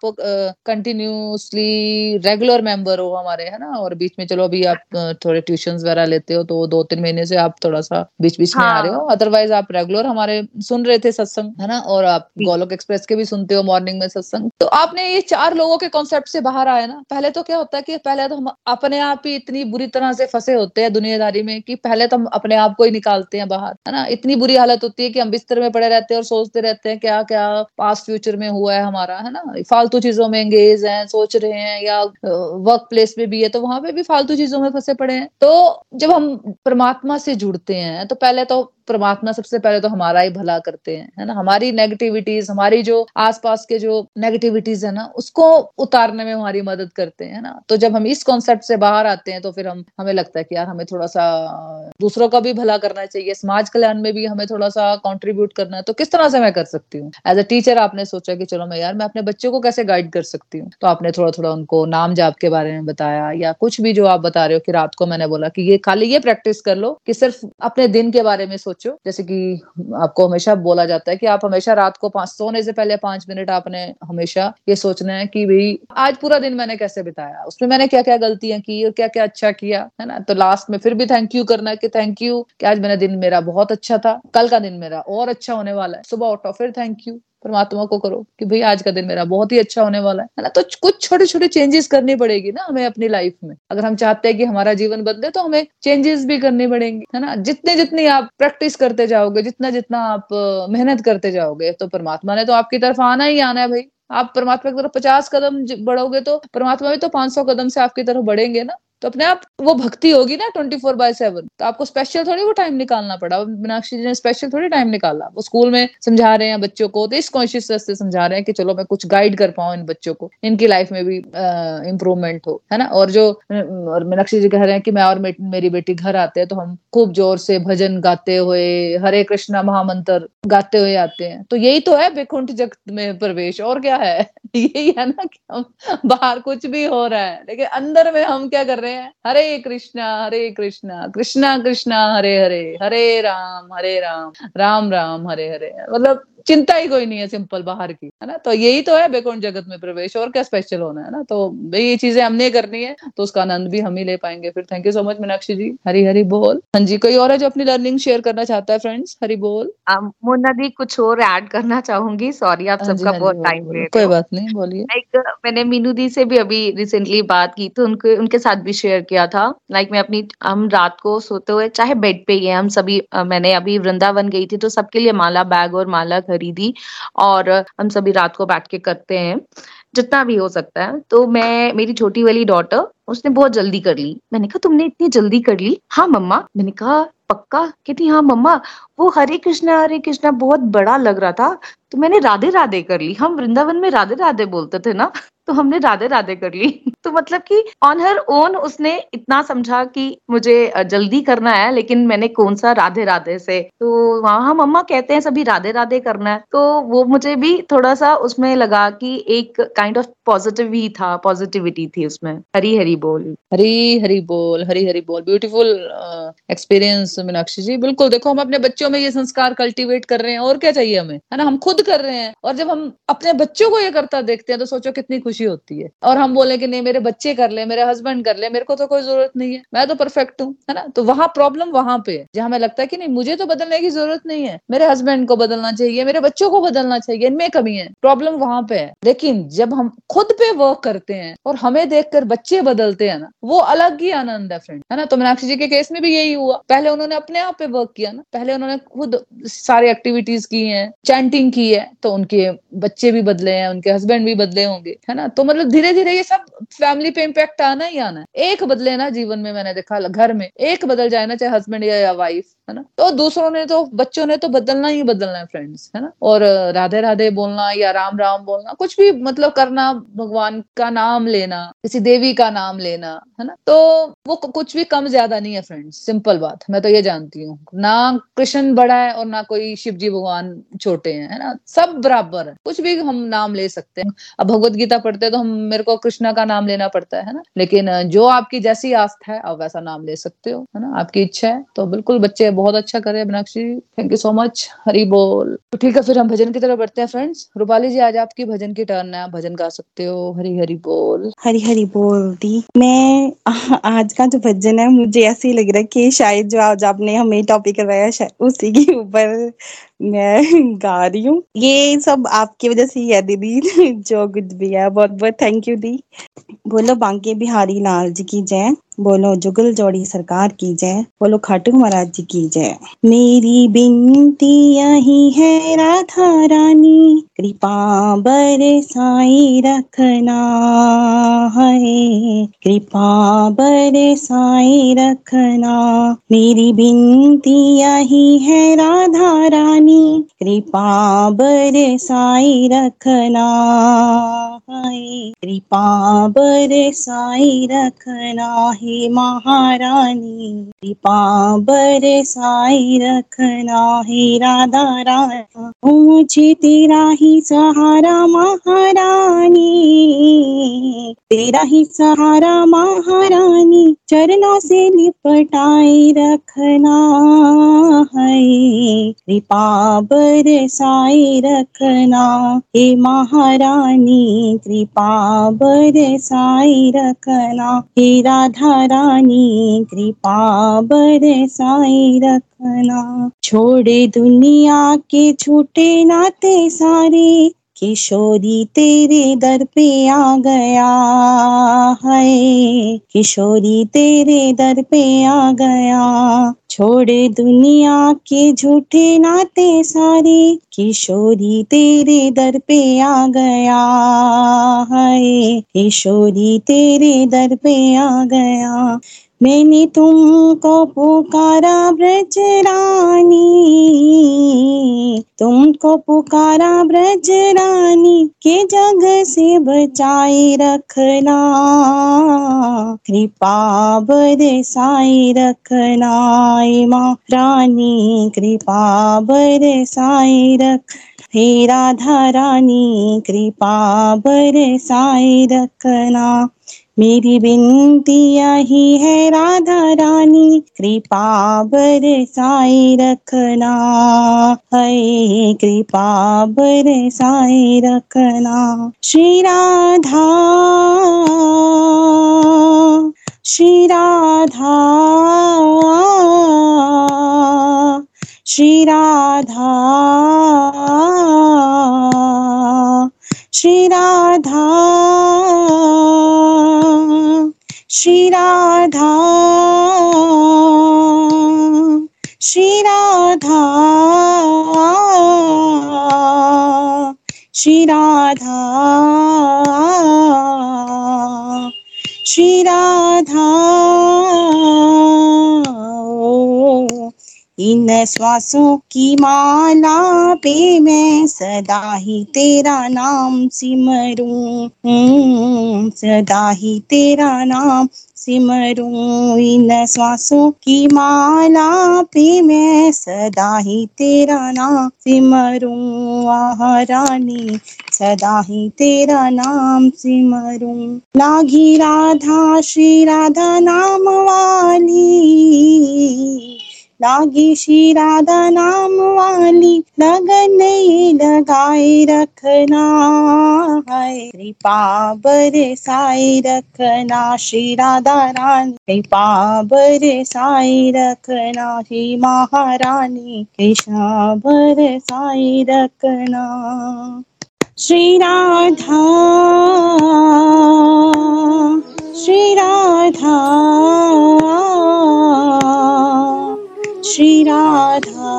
कंटिन्यूसली रेगुलर मेंबर हो हमारे है ना? और बीच में चलो अभी आप थोड़े ट्यूशन वगैरह लेते हो तो दो तीन महीने से आप थोड़ा सा बीच बीच हाँ. में आ रहे हो। अदरवाइज़ हाँ। आप रेगुलर हमारे सुन रहे थे सत्संग है ना? और आप गोलोक एक्सप्रेस के भी सुनते हो मॉर्निंग में सत्संग। तो आपने ये चार लोगों के कॉन्सेप्ट से बाहर आए ना पहले तो क्या होता है कि पहले तो हम अपने आप ही इतनी बुरी तरह से फंसे होते हैं दुनियादारी में कि पहले तो हम अपने आप को ही निकालते हैं बाहर है ना? इतनी बुरी हालत होती है कि हम बिस्तर में पड़े रहते हैं और सोचते रहते हैं क्या क्या पास्ट फ्यूचर में हुआ है हमारा, है ना? फालतू चीज़ों में एंगेज हैं, सोच रहे हैं या वर्क प्लेस में भी है तो वहाँ पे भी फालतू चीज़ों में फंसे पड़े हैं। तो जब हम परमात्मा से जुड़ते हैं तो पहले तो परमात्मा सबसे पहले तो हमारा ही भला करते हैं, है ना? हमारी नेगेटिविटीज हमारी जो आसपास के जो नेगेटिविटीज है ना, उसको उतारने में हमारी मदद करते हैं ना? तो जब हम इस कॉन्सेप्ट से बाहर आते हैं तो फिर हम, हमें लगता है कि यार, हमें थोड़ा सा दूसरों का भी भला करना चाहिए, समाज कल्याण में भी हमें थोड़ा सा कॉन्ट्रीब्यूट करना है तो किस तरह से मैं कर सकती हूँ? एज अ टीचर आपने सोचा कि चलो मैं यार, मैं अपने बच्चों को कैसे गाइड कर सकती हूँ? तो आपने थोड़ा थोड़ा उनको नाम जाप के बारे में बताया, या कुछ भी जो आप बता रहे हो कि रात को मैंने बोला कि ये, खाली ये प्रैक्टिस कर लो कि सिर्फ़ अपने दिन के बारे में सोचो। जैसे कि आपको हमेशा बोला जाता है कि आप हमेशा रात को पाँच, सोने से पहले पाँच मिनट आपने हमेशा ये सोचना है कि भाई, आज पूरा दिन मैंने कैसे बिताया? उसमें मैंने क्या क्या गलतियाँ की और क्या क्या अच्छा किया, है ना? तो लास्ट में फिर भी थैंक यू करना है कि थैंक यू कि आज मेरा दिन मेरा बहुत अच्छा था, कल का दिन मेरा और अच्छा होने वाला है। सुबह उठो, फिर थैंक यू परमात्मा को करो कि भाई आज का दिन मेरा बहुत ही अच्छा होने वाला है। ना? तो कुछ छोटे छोटे चेंजेस करनी पड़ेगी ना हमें अपनी लाइफ में। अगर हम चाहते हैं कि हमारा जीवन बदले तो हमें चेंजेस भी करनी पड़ेंगी, है ना? जितने जितनी आप प्रैक्टिस करते जाओगे, जितना जितना आप मेहनत करते जाओगे तो परमात्मा ने तो आपकी तरफ़ आना ही आना है भाई। आप परमात्मा की तरफ़ पचास कदम बढ़ोगे तो परमात्मा भी तो पाँच सौ कदम से आपकी तरफ़ बढ़ेंगे ना। तो अपने आप वो भक्ति होगी ना ट्वेंटी फोर बाय सेवन। तो आपको स्पेशल थोड़ी वो टाइम निकालना पड़ा। मीनाक्षी जी ने स्पेशल थोड़ी टाइम निकाला। वो स्कूल में समझा रहे हैं बच्चों को तो इस कॉन्शियसनेस से समझा रहे हैं कि चलो मैं कुछ गाइड कर पाऊँ इन बच्चों को। इनकी लाइफ में भी इम्प्रूवमेंट हो, है ना? और जो और मीनाक्षी जी कह रहे हैं कि मैं और मेरी बेटी घर आते हैं तो हम खूब ज़ोर से भजन गाते हुए, हरे कृष्णा महामंत्र गाते हुए आते हैं। तो यही तो है बेकुंठ जगत में प्रवेश, और क्या है? यही है ना कि हम बाहर कुछ भी हो रहा है। लेकिन अंदर में हम क्या कर रहे हैं? हरे कृष्णा हरे कृष्णा कृष्णा कृष्णा, हरे हरे हरे राम हरे राम राम राम, हरे हरे। मतलब चिंता ही कोई नहीं है सिंपल बाहर की है ना? तो यही तो है बेकुंठ जगत में प्रवेश और क्या स्पेशल होना है ना? तो ये चीज़ें हमने करनी है तो उसका आनंद भी हम ही ले पाएँगे। फिर thank you so much Meenakshi ji. Hari Hari बोल। हाँ जी कोई और है जो अपनी लर्निंग शेयर करना चाहता है फ्रेंड्स हरी बोल। मुन्ना दी कुछ और ऐड करना चाहूँगी। सॉरी आप हाँ सबका हाँ बहुत टाइम कोई बात नहीं बोलिए। लाइक मैंने मीनू दी से भी अभी रिसेंटली बात की तो उनके उनके साथ भी शेयर किया था। लाइक मैं अपनी हम रात को सोते हुए चाहे बेड पे ही है हम सभी मैंने अभी वृंदावन गई थी तो सबके लिए माला बैग और माला खरीदी और हम सभी रात को बैठ के करते हैं, जितना भी हो सकता है। तो मैं, मेरी छोटी वाली डॉटर उसने बहुत जल्दी कर ली। मैंने कहा, तुमने इतनी जल्दी कर ली? हाँ मम्मा। मैंने कहा, पक्का? कहती हाँ मम्मा। वो हरे कृष्णा हरे कृष्णा, बहुत बड़ा लग रहा था। तो मैंने राधे राधे कर ली। हम वृंदावन में राधे राधे बोलते थे ना। तो हमने राधे राधे कर ली। *laughs* तो मतलब कि ऑन हर ओन उसने इतना समझा कि मुझे जल्दी करना है, लेकिन मैंने कौन सा राधे राधे से? तो वहाँ मम्मा कहते हैं सभी राधे राधे करना है। तो वो मुझे भी थोड़ा सा उसमें लगा कि एक काइंड ऑफ़ पॉजिटिव ही था पॉजिटिविटी थी उसमें। हरी हरी बोल। हरी हरी बोल, हरी हरी बोल। Beautiful experience Meenakshi ji. बिल्कुल, देखो हम अपने बच्चों में ये संस्कार कल्टीवेट कर रहे हैं, और क्या चाहिए हमें? है ना, हम खुद कर रहे हैं। और जब हम अपने बच्चों को ये करता देखते हैं तो सोचो कितनी खुशी होती है। और हम बोले कि नहीं, मेरे बच्चे कर ले, मेरे हस्बैंड कर ले, मेरे को तो कोई ज़रूरत नहीं है। मैं तो परफेक्ट हूँ, है ना? तो वहाँ प्रॉब्लम वहाँ पे है, जहाँ हमें लगता है कि नहीं, मुझे तो बदलने की ज़रूरत नहीं है। मेरे हस्बैंड को बदलना चाहिए, मेरे बच्चों को बदलना चाहिए, इनमें कमी है। प्रॉब्लम वहाँ पे है। लेकिन जब हम खुद पे वर्क करते हैं और हमें देखकर बच्चे बदलते हैं ना, वो अलग ही आनंद है फ्रेंड है ना? तो मीनाक्षी जी के केस में भी यही हुआ। पहले उन्होंने अपने आप पे वर्क किया ना, पहले उन्होंने खुद सारी एक्टिविटीज़ की हैं चैंटिंग की है तो उनके बच्चे भी बदले हैं, उनके हस्बैंड भी बदले होंगे, है ना? ना तो मतलब धीरे धीरे ये सब फैमिली पे इम्पैक्ट आना ही आना है। एक बदले ना जीवन में मैंने देखा घर में एक बदल जाए ना चाहे हस्बैंड या, या वाइफ है ना? तो दूसरों ने तो बच्चों ने तो बदलना ही बदलना है फ्रेंड्स है ना? और राधे राधे बोलना या राम राम बोलना, कुछ भी मतलब करना, भगवान का नाम लेना, किसी देवी का नाम लेना, है ना? तो वो कुछ भी कम ज़्यादा नहीं है फ्रेंड्स सिंपल बात, मैं तो ये जानती हूँ। ना कृष्ण बड़ा है और ना कोई शिव जी भगवान छोटे हैं, है ना? सब बराबर है, कुछ भी हम नाम ले सकते हैं। अब भगवत गीता पढ़ते तो हम, मेरे को कृष्णा का नाम लेना पड़ता है ना? लेकिन जो आपकी जैसी आस्था है, आप वैसा नाम ले सकते हो, है ना? आपकी इच्छा है तो बिल्कुल बच्चे बहुत अच्छा करे Meenakshi. Thank you so much Hari बोल। तो ठीक है, फिर हम भजन की तरफ़ बढ़ते हैं फ्रेंड्स रूपाली जी, आज आपकी भजन की टर्न है, आप भजन गा सकते हो, हरी हरी बोल। हरी हरी बोल दी। मैं, *laughs* आज का जो भजन है, मुझे ऐसे ही लग रहा है कि शायद जो आज आपने हमें टॉपिक करवाया उसी के ऊपर मैं *laughs* गा रही हूँ। ये सब आपकी वजह से ही है दीदी, *laughs* जो कुछ भी है। बहुत बहुत थैंक यू दी। बोलो, बांके बिहारी लाल जी की जय। बोलो, जुगल जोड़ी सरकार की जय। बोलो, खाटू महाराज जी की जय। मेरी बिनती यही है राधा रानी। कृपा बरसाई रखना है। कृपा बरसाई रखना। मेरी बिनती यही है राधा रानी। कृपा बरसाई रखना है। कृपा बरसाई रखना है महारानी। कृपा बरसाई रखना हे राधा राधा मुझे तेरा ही सहारा महारानी। तेरा ही सहारा महारानी, चरणों से लिपटाए रखना है। कृपा बरसाई रखना। हे महारानी, कृपा बरसाई रखना। हे राधा रानी, कृपा बरसाई रखना। छोड़े दुनिया के छूटे नाते सारे, किशोरी तेरे दर पे आ गया है। किशोरी तेरे दर पे आ गया छोड़े दुनिया के झूठे नाते सारे। किशोरी, तेरे दर पे आ गया है। किशोरी, तेरे दर पे आ गया मैंने तुमको पुकारा ब्रज रानी, तुमको पुकारा ब्रज रानी, के जग से बचाए रखना, कृपा बरसाई रखना माँ रानी, कृपा बरसाई रख, हे राधा रानी, कृपा बरसाई रखना। मेरी बिनती यही है राधा रानी, कृपा बरसाई रखना। है कृपा बरसाई रखना। श्री राधा श्री राधा श्री राधा श्री राधा। Mira. इन श्वासों की माला पे मैं सदा ही तेरा नाम सिमरूं। सदा ही तेरा नाम सिमरूं। इन श्वासों की माला पे मैं सदा ही तेरा नाम सिमरूं। आह, रानी, सदा ही तेरा नाम सिमरूं। लागी राधा, श्री राधा नाम वाली। लागी श्री राधा नाम वाली लगन लगाए रखना है। कृपा बरसाए रखना श्री राधा रानी कृपा बरसाए रखना, श्री महारानी। कृष्णा बरसाए रखना। श्री राधा श्री राधा श्री राधा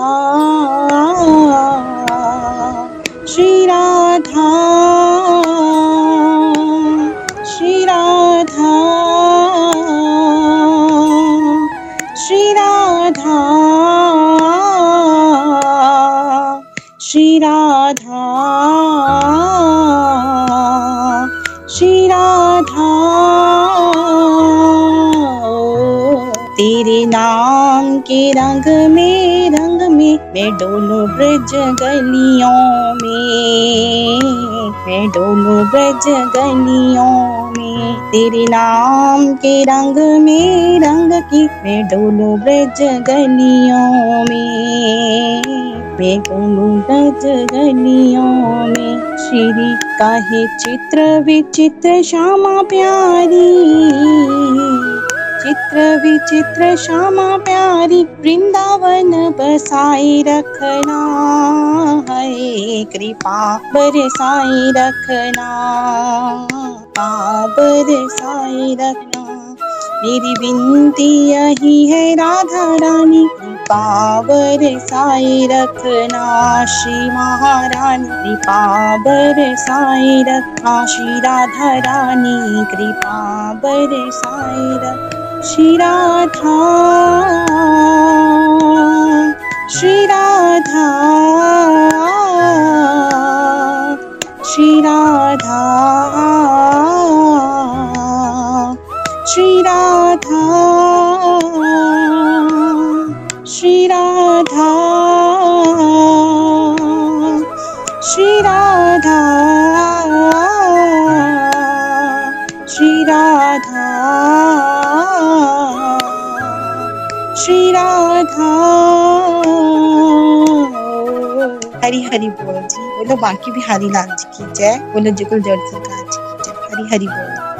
श्री राधा श्री राधा श्री राधा श्री राधा श्री राधा तेरे नाम के रंग में रंग में, मैं डोलू ब्रज गलियों में। मैं डोलू ब्रज गलियों में, तेरे नाम के रंग में, रंग की, मैं डोलू ब्रज गलियों में। मैं डोलू ब्रज गलियों में, श्री काहे चित्र विचित्र, श्यामा प्यारी। चित्र विचित्र श्यामा प्यारी वृंदावन बसाई रखना। है कृपा बरसाई रखना। बरसाई रखना मेरी विनती यही है राधा रानी कृपा बरसाई रखना। श्री महारानी कृपा श्री राधा रानी कृपा रखना श्री राधा श्री राधा श्री राधा श्री राधा हरी हरी बोल जी। बोलो, बाकी भी हरी लाल जी की जय। बोलो, जुगल जड़ सरकार जी की जय। हरी हरी बोल।